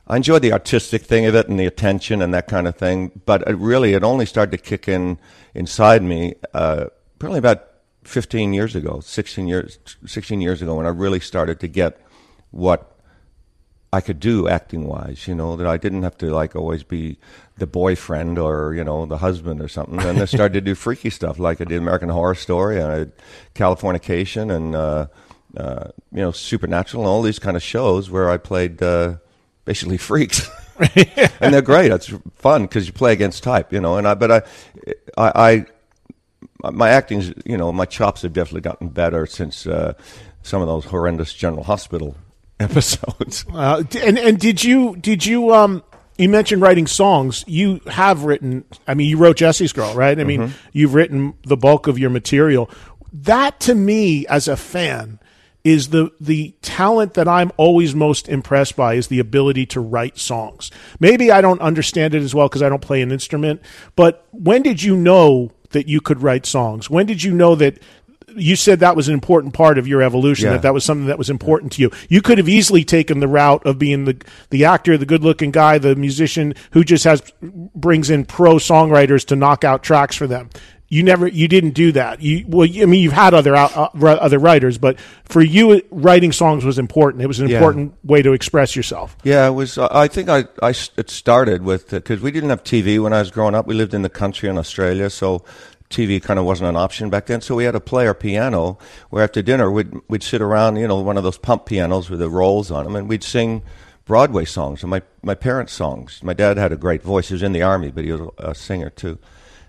I enjoyed the artistic thing of it and the attention and that kind of thing, but it really it only started to kick in inside me uh, probably about 15 years ago, 16 years 16 years ago when I really started to get what I could do acting wise, you know, that I didn't have to like always be the boyfriend or, you know, the husband or something. And I started to do freaky stuff like I did American Horror Story and I Californication and, uh, uh, you know, Supernatural and all these kind of shows where I played uh, basically *laughs* freaks. *laughs* and they're great. It's fun because you play against type, you know. And I, but I, I, I my acting's, you know, my chops have definitely gotten better since uh, some of those horrendous General Hospital *laughs* episodes. Uh, and and did you did you um you mentioned writing songs. You have written. I mean, you wrote Jessie's Girl, right? I mean, Mm-hmm. you've written the bulk of your material. That to me, as a fan, is the the talent that I'm always most impressed by is the ability to write songs. Maybe I don't understand it as well because I don't play an instrument. But when did you know that you could write songs? When did you know that? You said that was an important part of your evolution. Yeah. That that was something that was important to you. You could have easily taken the route of being the the actor, the good looking guy, the musician who just has brings in pro songwriters to knock out tracks for them. You never, you didn't do that. You well, I mean, you've had other out, uh, other writers, but for you, writing songs was important. It was an Yeah. important way to express yourself. Yeah, it was. uh, I think I, I it started with because we didn't have TV when I was growing up. We lived in the country in Australia, so TV kind of wasn't an option back then. So we had to play our piano. Where after dinner we'd we'd sit around, you know, one of those pump pianos with the rolls on them, and we'd sing Broadway songs and my my parents' songs. My dad had a great voice. He was in the army, but he was a singer too.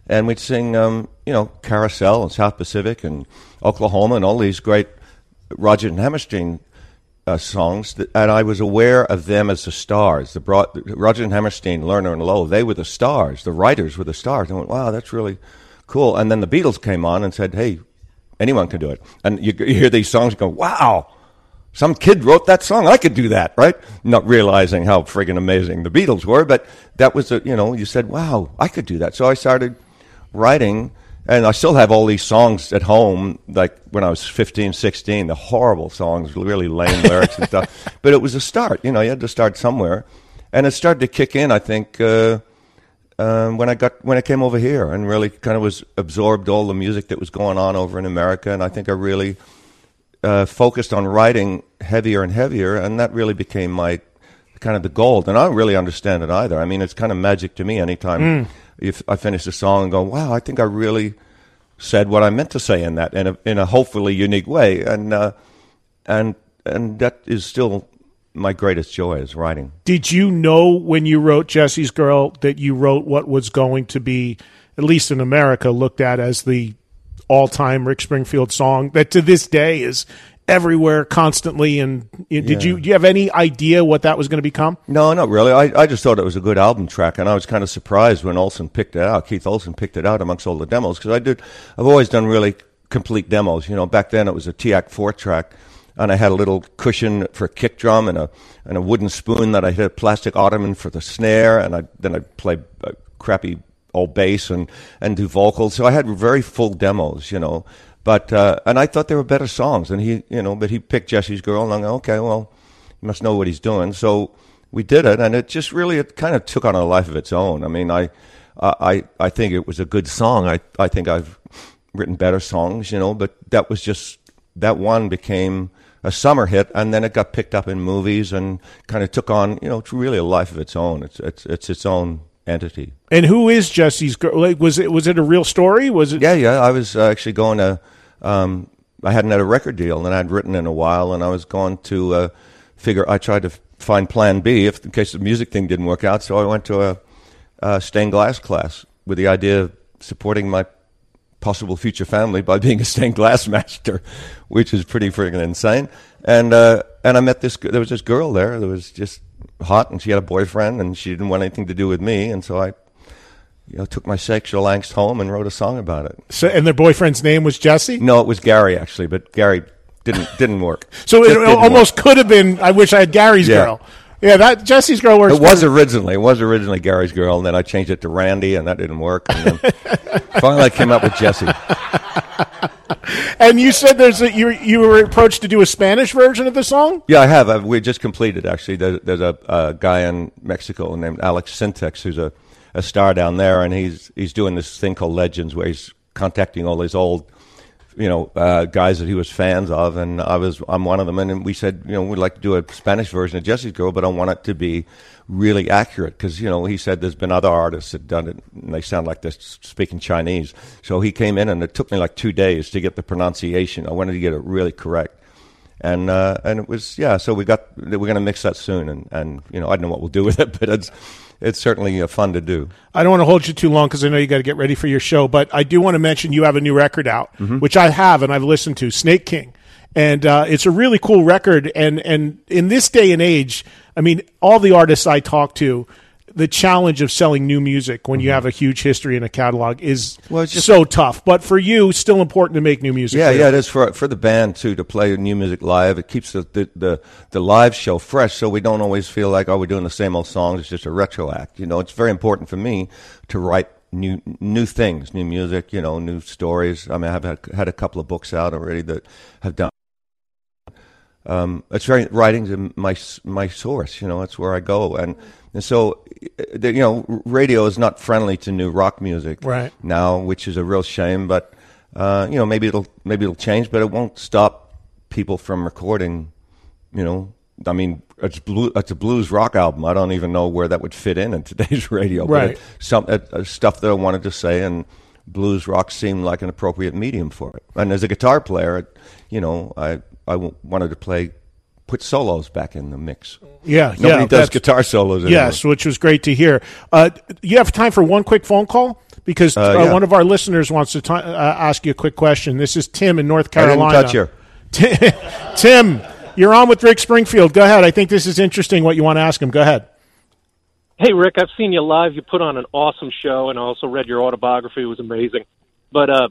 And we'd sing, um, you know, Carousel and South Pacific and Oklahoma and all these great Roger and Hammerstein uh, songs, that, and I was aware of them as the stars. The broad, Roger and Hammerstein, Lerner and Loewe, they were the stars. The writers were the stars. I went, wow, that's really cool. And then the Beatles came on and said, hey, anyone can do it. And you, you hear these songs, and go, wow, some kid wrote that song. I could do that, right? Not realizing how friggin' amazing the Beatles were, but that was a, you know, you said, wow, I could do that. So I started writing, and I still have all these songs at home, like when I was 15, 16, the horrible songs, really lame *laughs* lyrics and stuff. But it was a start, you know, you had to start somewhere. And it started to kick in, I think, uh, um, when I got when I came over here and really kind of was absorbed all the music that was going on over in America, and I think I really uh, focused on writing heavier and heavier, and that really became my kind of the gold. And I don't really understand it either. I mean, it's kind of magic to me anytime if I finish a song and go, "Wow, I think I really said what I meant to say in that in a in a hopefully unique way," and uh, and and that is still my greatest joy is writing. Did you know when you wrote Jessie's Girl that you wrote what was going to be, at least in America, looked at as the all time Rick Springfield song that to this day is everywhere constantly? And did you do you have any idea what that was going to become? No, not really. I, I just thought it was a good album track, and I was kind of surprised when Olson picked it out. Keith Olson picked it out amongst all the demos because I did. I've always done really complete demos. You know, back then it was a TEAC four track, and I had a little cushion for a kick drum and a and a wooden spoon that I hit a plastic ottoman for the snare, and I then I play crappy old bass and and do vocals. So I had very full demos. You know. But uh, and I thought there were better songs, and he, you know, but he picked Jessie's Girl, and I'm like, okay, well, he must know what he's doing. So we did it, and it just really it kind of took on a life of its own. I mean, I I I think it was a good song. I I think I've written better songs, you know, but that was just that one became a summer hit, and then it got picked up in movies and kind of took on, you know, it's really a life of its own. It's it's it's its own entity. And who is Jessie's Girl? Like, was it was it a real story? Was it? Yeah, yeah. I was uh, actually going to. Um, I hadn't had a record deal, and I'd written in a while, and I was going to uh, figure. I tried to find Plan B if in case the music thing didn't work out. So I went to a, a stained glass class with the idea of supporting my possible future family by *laughs* being a stained glass master, which is pretty friggin' insane. And uh, and I met this. There was this girl there that was just hot, and she had a boyfriend, and she didn't want anything to do with me, and so I. You know, took my sexual angst home and wrote a song about it. So, and their boyfriend's name was Jesse. No, it was Gary actually, but Gary didn't didn't work. *laughs* So Just it almost work. could have been. I wish I had Gary's Yeah. girl. Yeah, that Jessie's girl works. It was originally it was originally Gary's girl, and then I changed it to Randy, and that didn't work. And then *laughs* finally, I came up with Jesse. And you said there's a, you you were approached to do a Spanish version of the song. Yeah, I have. i we just completed actually. There, there's a, a guy in Mexico named Alex Syntek who's a, a star down there, and he's he's doing this thing called Legends, where he's contacting all these old, you know, uh, guys that he was fans of, and I was I'm one of them. And we said, you know, we'd like to do a Spanish version of Jessie's Girl, but I want it to be really accurate because you know he said there's been other artists that done it, and they sound like they're speaking Chinese. So he came in, and it took me like two days to get the pronunciation. I wanted to get it really correct and uh, and it was yeah. So we got we're going to mix that soon, and, and you know I don't know what we'll do with it, *laughs* but it's it's certainly uh, fun to do. I don't want to hold you too long because I know you got to get ready for your show. But I do want to mention you have a new record out, Mm-hmm. which I have and I've listened to, Snake King, and uh, it's a really cool record. And and in this day and age, I mean, all the artists I talk to. The challenge of selling new music when you have a huge history in a catalog is Mm-hmm. Well, just- so tough. But for you, still important to make new music. Yeah, yeah, it is for for the band too to play new music live. It keeps the, the the the live show fresh, so we don't always feel like oh we're doing the same old songs. It's just a retro act. You know, it's very important for me to write new new things, new music. You know, new stories. I mean, I have had, had a couple of books out already that have done. Um, it's very writing's my my source. You know, that's where I go, and and so uh, you know, radio is not friendly to new rock music Right. now, which is a real shame. But uh, you know, maybe it'll maybe it'll change, but it won't stop people from recording. You know, I mean, it's blue. It's a blues rock album. I don't even know where that would fit in in today's *laughs* radio. Right. But it, some uh, uh, stuff that I wanted to say, and blues rock seemed like an appropriate medium for it. And as a guitar player, it, you know, I I w- wanted to play. Put solos back in the mix. Yeah, Nobody yeah, does guitar solos anymore. Yes, which was great to hear. Uh, you have time for one quick phone call because uh, Uh, one of our listeners wants to ti uh, ask you a quick question. This is Tim in North I didn't Carolina. touch her. *laughs* Tim, You're on with Rick Springfield. Go ahead. I think this is interesting. What you want to ask him? Go ahead. Hey, Rick, I've seen you live. You put on an awesome show, and I also read your autobiography. It was amazing. But uh,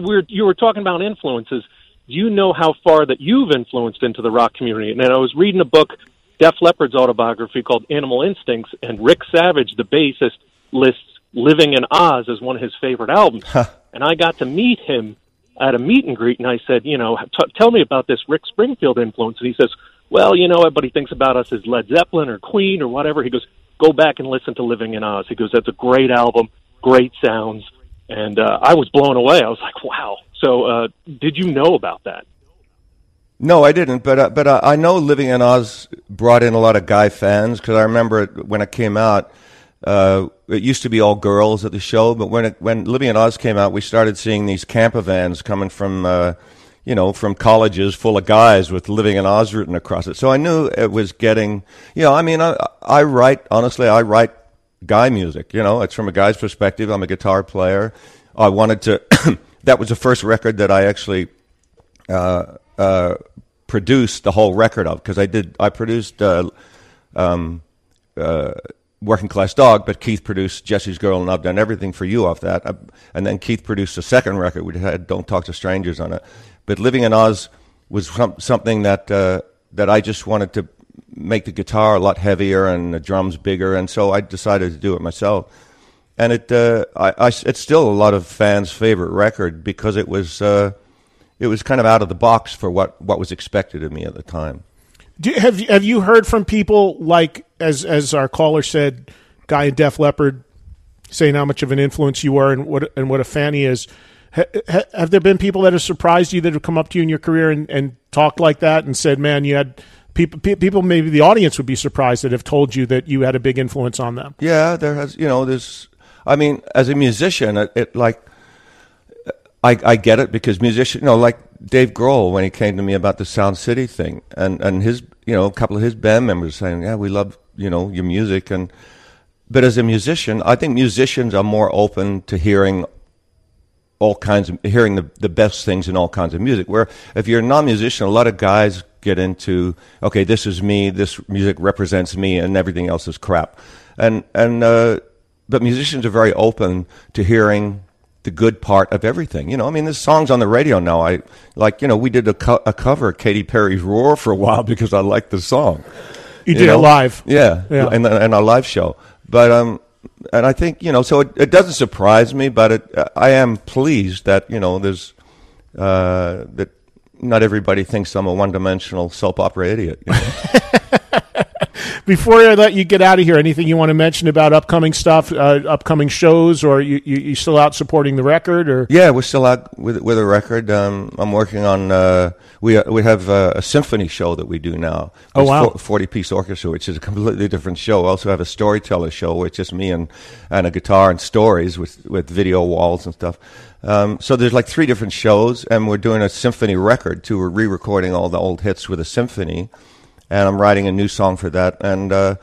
we were, you were talking about influences. You know how far that you've influenced into the rock community? And I was reading a book, Def Leppard's autobiography called Animal Instincts, and Rick Savage, the bassist, lists Living in Oz as one of his favorite albums. and I got to meet him at a meet and greet, and I said, you know, t- tell me about this Rick Springfield influence. And he says, well, you know, everybody thinks about us as Led Zeppelin or Queen or whatever. He goes, go back and listen to Living in Oz. He goes, that's a great album, great sounds. And uh, I was blown away. I was like, wow. So, uh, did you know about that? No, I didn't. But uh, but uh, I know Living in Oz brought in a lot of guy fans because I remember it, when it came out. Uh, it used to be all girls at the show, but when it, when Living in Oz came out, we started seeing these camper vans coming from, uh, you know, from colleges full of guys with Living in Oz written across it. So I knew it was getting, you know, I mean, I, I write honestly, I write guy music. You know, it's from a guy's perspective. I'm a guitar player. I wanted to. *coughs* that was the first record that I actually uh, uh, produced the whole record of because I did. I produced. Uh, um, uh, Working Class Dog, but Keith produced Jessie's Girl, and I've done everything for you off that. Uh, and then Keith produced a second record. which had Don't Talk to Strangers on it. But Living in Oz was some, something that uh, that I just wanted to make the guitar a lot heavier and the drums bigger, and so I decided to do it myself. And it, uh, I, I, it's still a lot of fans' favorite record because it was, uh, it was kind of out of the box for what, what was expected of me at the time. Do, have have you heard from people like as as our caller said, guy in Def Leppard, saying how much of an influence you are and what and what a fan he is? Ha, ha, have there been people that have surprised you that have come up to you in your career and, and talked like that and said, "Man, you had people people maybe the audience would be surprised that have told you that you had a big influence on them." Yeah, there has you know there's I mean as a musician it, it like I I get it because musician you know like Dave Grohl when he came to me about the Sound City thing, and and his you know a couple of his band members saying, yeah, we love you know your music, and but as a musician, I think musicians are more open to hearing all kinds of hearing the the best things in all kinds of music. Where if you're a non-musician, a lot of guys get into okay, this is me, this music represents me, and everything else is crap, and and uh, but musicians are very open to hearing the good part of everything. You know, I mean, there's songs on the radio now. I like, you know, we did a, co- a cover of Katy Perry's "Roar" for a while *laughs* because I liked the song. You, you did know? it live, yeah, yeah, and and our live show. But um, and I think you know, so it, it doesn't surprise me, but it, I am pleased that you know, there's uh, that not everybody thinks I'm a one-dimensional soap opera idiot. You know? *laughs* Before I let you get out of here, anything you want to mention about upcoming stuff, uh, upcoming shows, or you, you you still out supporting the record? Or yeah, we're still out with with a record. Um, I'm working on uh, we uh, we have a, a, symphony show that we do now. Oh wow, forty piece orchestra, which is a completely different show. We also have a storyteller show, which is me and and a guitar and stories with with video walls and stuff. Um, so there's like three different shows, and we're doing a symphony record too. We're re-recording all the old hits with a symphony and I'm writing a new song for that. And uh,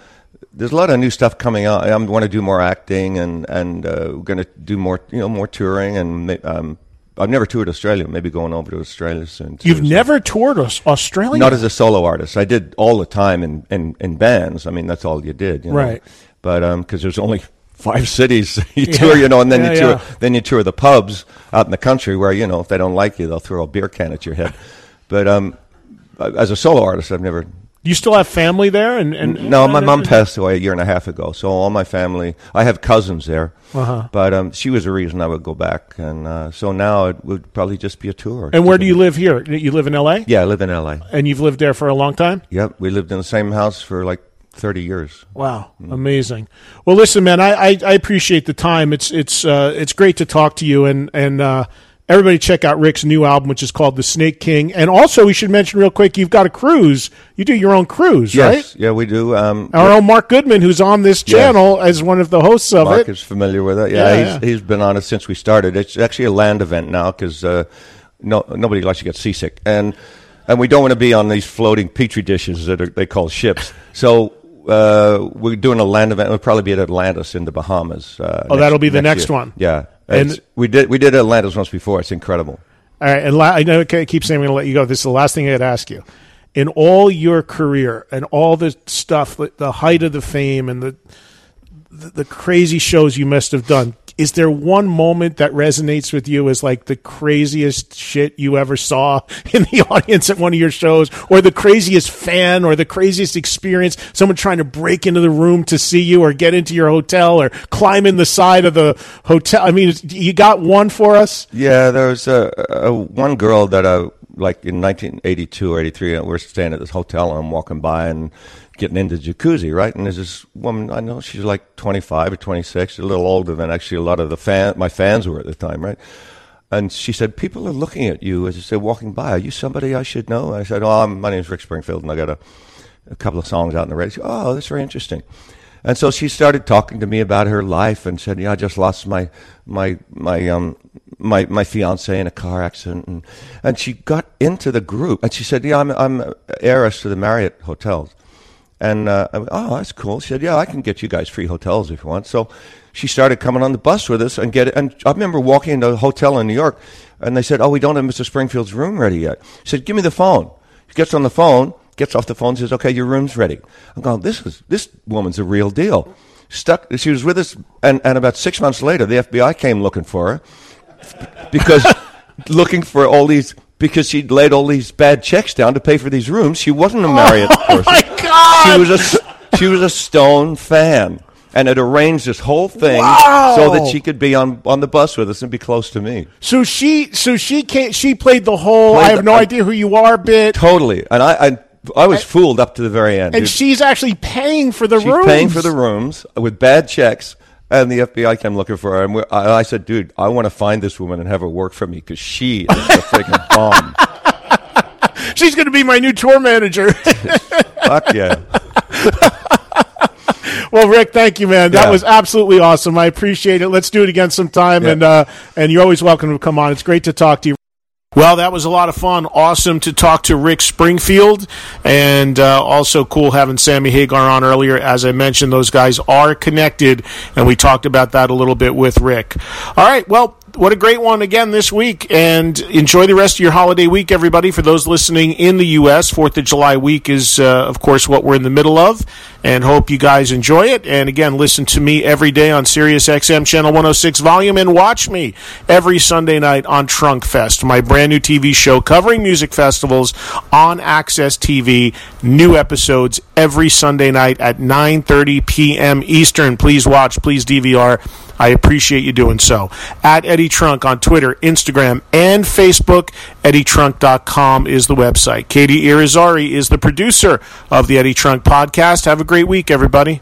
there's a lot of new stuff coming out. I want to do more acting, and and uh, we're going to do more, you know, more touring. And um, I've never toured Australia. Maybe going over to Australia soon. Too, You've so. never toured Australia? Not as a solo artist. I did all the time in in, in bands. I mean, that's all you did, you know? right? But because um, there's only *laughs* five cities *laughs* you yeah. tour, you know, and then yeah, you tour, yeah. then you tour the pubs out in the country where you know if they don't like you, they'll throw a beer can at your head. But um, as a solo artist, I've never you still have family there? And, and no, my mom passed away a year and a half ago. So all my family, I have cousins there, uh-huh. but um, she was the reason I would go back. And uh, so now it would probably just be a tour. And where do you live here? You live in L.A. Yeah, I live in L.A. And you've lived there for a long time. Yep, we lived in the same house for like 30 years. Wow, mm. amazing. Well, listen, man, I, I, I, appreciate the time. It's it's uh, it's great to talk to you, and and uh, everybody check out Rick's new album, which is called The Snake King. And also, we should mention real quick, you've got a cruise. You do your own cruise, yes. right? Yeah, we do. Um, Our own Mark Goodman, who's on this channel yes. as one of the hosts of Mark it. Mark is familiar with it. Yeah, yeah, he's, he's been on it since we started. It's actually a land event now because uh, no, nobody likes to get seasick. And and we don't want to be on these floating petri dishes that are, they call ships. So uh, we're doing a land event. We'll probably be at Atlantis in the Bahamas. Uh, oh, next, that'll be the next, next one. Yeah, and we did we did Atlantis once before. It's incredible. All right, and la- I know I keep saying I'm going to let you go. This is the last thing I'd ask you. in all your career and all the stuff, the height of the fame and the the, the crazy shows you must have done. Is there one moment that resonates with you as like the craziest shit you ever saw *laughs* in the audience at one of your shows, or the craziest fan, or the craziest experience? Someone trying to break into the room to see you, or get into your hotel, or climb in the side of the hotel. I mean, you got one for us? Yeah, there was a, a one girl that I like in 1982 or 83. We're staying at this hotel, and I'm walking by, and getting into jacuzzi, right? And there's this woman, I know she's like 25 or 26, a little older than actually a lot of the fan, my fans were at the time, right? And she said, people are looking at you as they're walking by. Are you somebody I should know? I said, oh, I'm, my name's Rick Springfield, and I got a, a couple of songs out in the radio. Said, oh, that's very interesting. And so she started talking to me about her life and said, "Yeah, I just lost my my my um my my fiance in a car accident." And and she got into the group and she said, "Yeah, I'm I'm heiress to the Marriott hotels." And uh, I went, oh, that's cool. She said, yeah, I can get you guys free hotels if you want. So she started coming on the bus with us and get it. And I remember walking into a hotel in New York, and they said, oh, we don't have Mr. Springfield's room ready yet. She said, give me the phone. She gets on the phone, gets off the phone, says, okay, your room's ready. I'm going, this is this woman's a real deal. Stuck. She was with us, and, and about six months later, the FBI came looking for her because *laughs* looking for all these because she'd laid all these bad checks down to pay for these rooms. She wasn't a Marriott *laughs* Oh person. my God! She was a she was a Stone fan, and had arranged this whole thing Wow! so that she could be on on the bus with us and be close to me. So she, so she can't. She played the whole. Played I have no I- idea who you are bit, Totally, and I I, I was fooled up to the very end. and dude. she's actually paying for the She's rooms. paying for the rooms with bad checks. And the FBI came looking for her, and I, I said, "Dude, I want to find this woman and have her work for me because she is a freaking *laughs* bomb." She's going to be my new tour manager. *laughs* Fuck yeah! *laughs* well, Rick, thank you, man. That Yeah. was absolutely awesome. I appreciate it. Let's do it again sometime. Yeah. And uh, and you're always welcome to come on. It's great to talk to you. Well, that was a lot of fun. Awesome to talk to Rick Springfield, and uh, also cool having Sammy Hagar on earlier. As I mentioned, those guys are connected, and we talked about that a little bit with Rick. All right, well, what a great one again this week, and enjoy the rest of your holiday week, everybody. For those listening in the U.S., Fourth of July week is, uh, of course, what we're in the middle of, and hope you guys enjoy it. And again, listen to me every day on Sirius XM channel 106 volume, and watch me every Sunday night on Trunk Fest, my brand new TV show covering music festivals on AXS TV. New episodes every Sunday night at 9:30 p.m. Eastern. Please watch, please DVR. I appreciate you doing so. At Eddie Trunk on Twitter, Instagram, and Facebook. EddieTrunk.com is the website. Katie Irizarry is the producer of the Eddie Trunk podcast. Have a great week, everybody.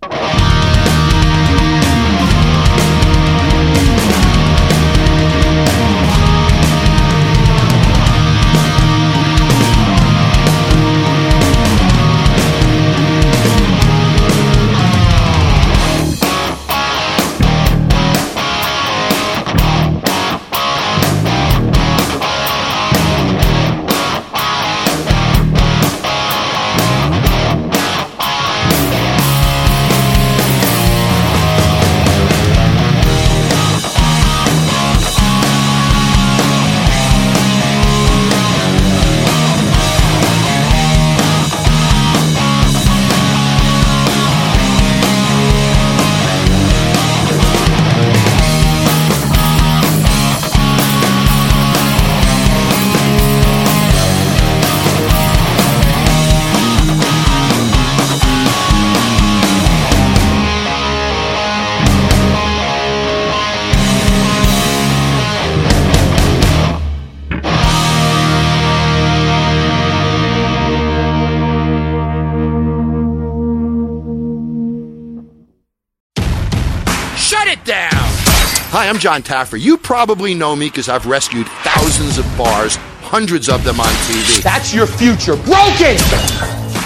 Hi, I'm Jon Taffer. You probably know me because I've rescued thousands of bars, hundreds of them on TV. That's your future. Broken!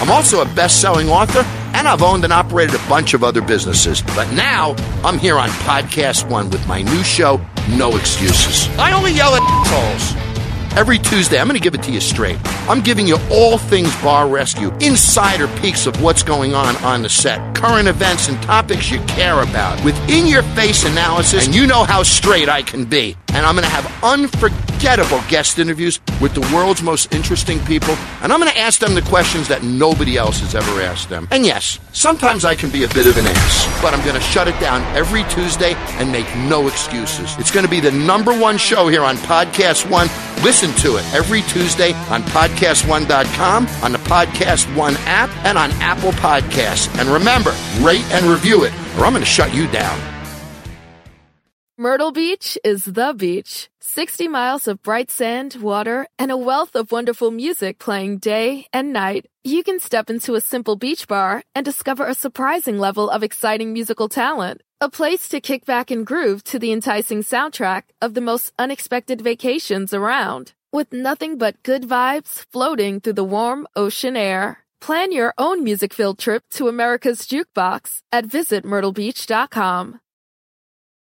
I'm also a best selling author, and I've owned and operated a bunch of other businesses. But now, I'm here on Podcast One with my new show, No Excuses. I only yell at assholes. Every Tuesday, I'm going to give it to you straight. I'm giving you all things bar rescue, insider peeks of what's going on on the set, current events and topics you care about, with in your face analysis, and you know how straight I can be. And I'm going to have unforgettable guest interviews with the world's most interesting people, and I'm going to ask them the questions that nobody else has ever asked them. And yes, sometimes I can be a bit of an ass, but I'm going to shut it down every Tuesday and make no excuses. It's going to be the number one show here on Podcast One. Listen to it every Tuesday on PodcastOne.com, on the Podcast One app, and on Apple Podcasts. And remember, rate and review it, or I'm going to shut you down. Myrtle Beach is the beach. 60 miles of bright sand, water, and a wealth of wonderful music playing day and night. You can step into a simple beach bar and discover a surprising level of exciting musical talent. A place to kick back and groove to the enticing soundtrack of the most unexpected vacations around. With nothing but good vibes floating through the warm ocean air. Plan your own music field trip to America's Jukebox at visitmyrtlebeach.com.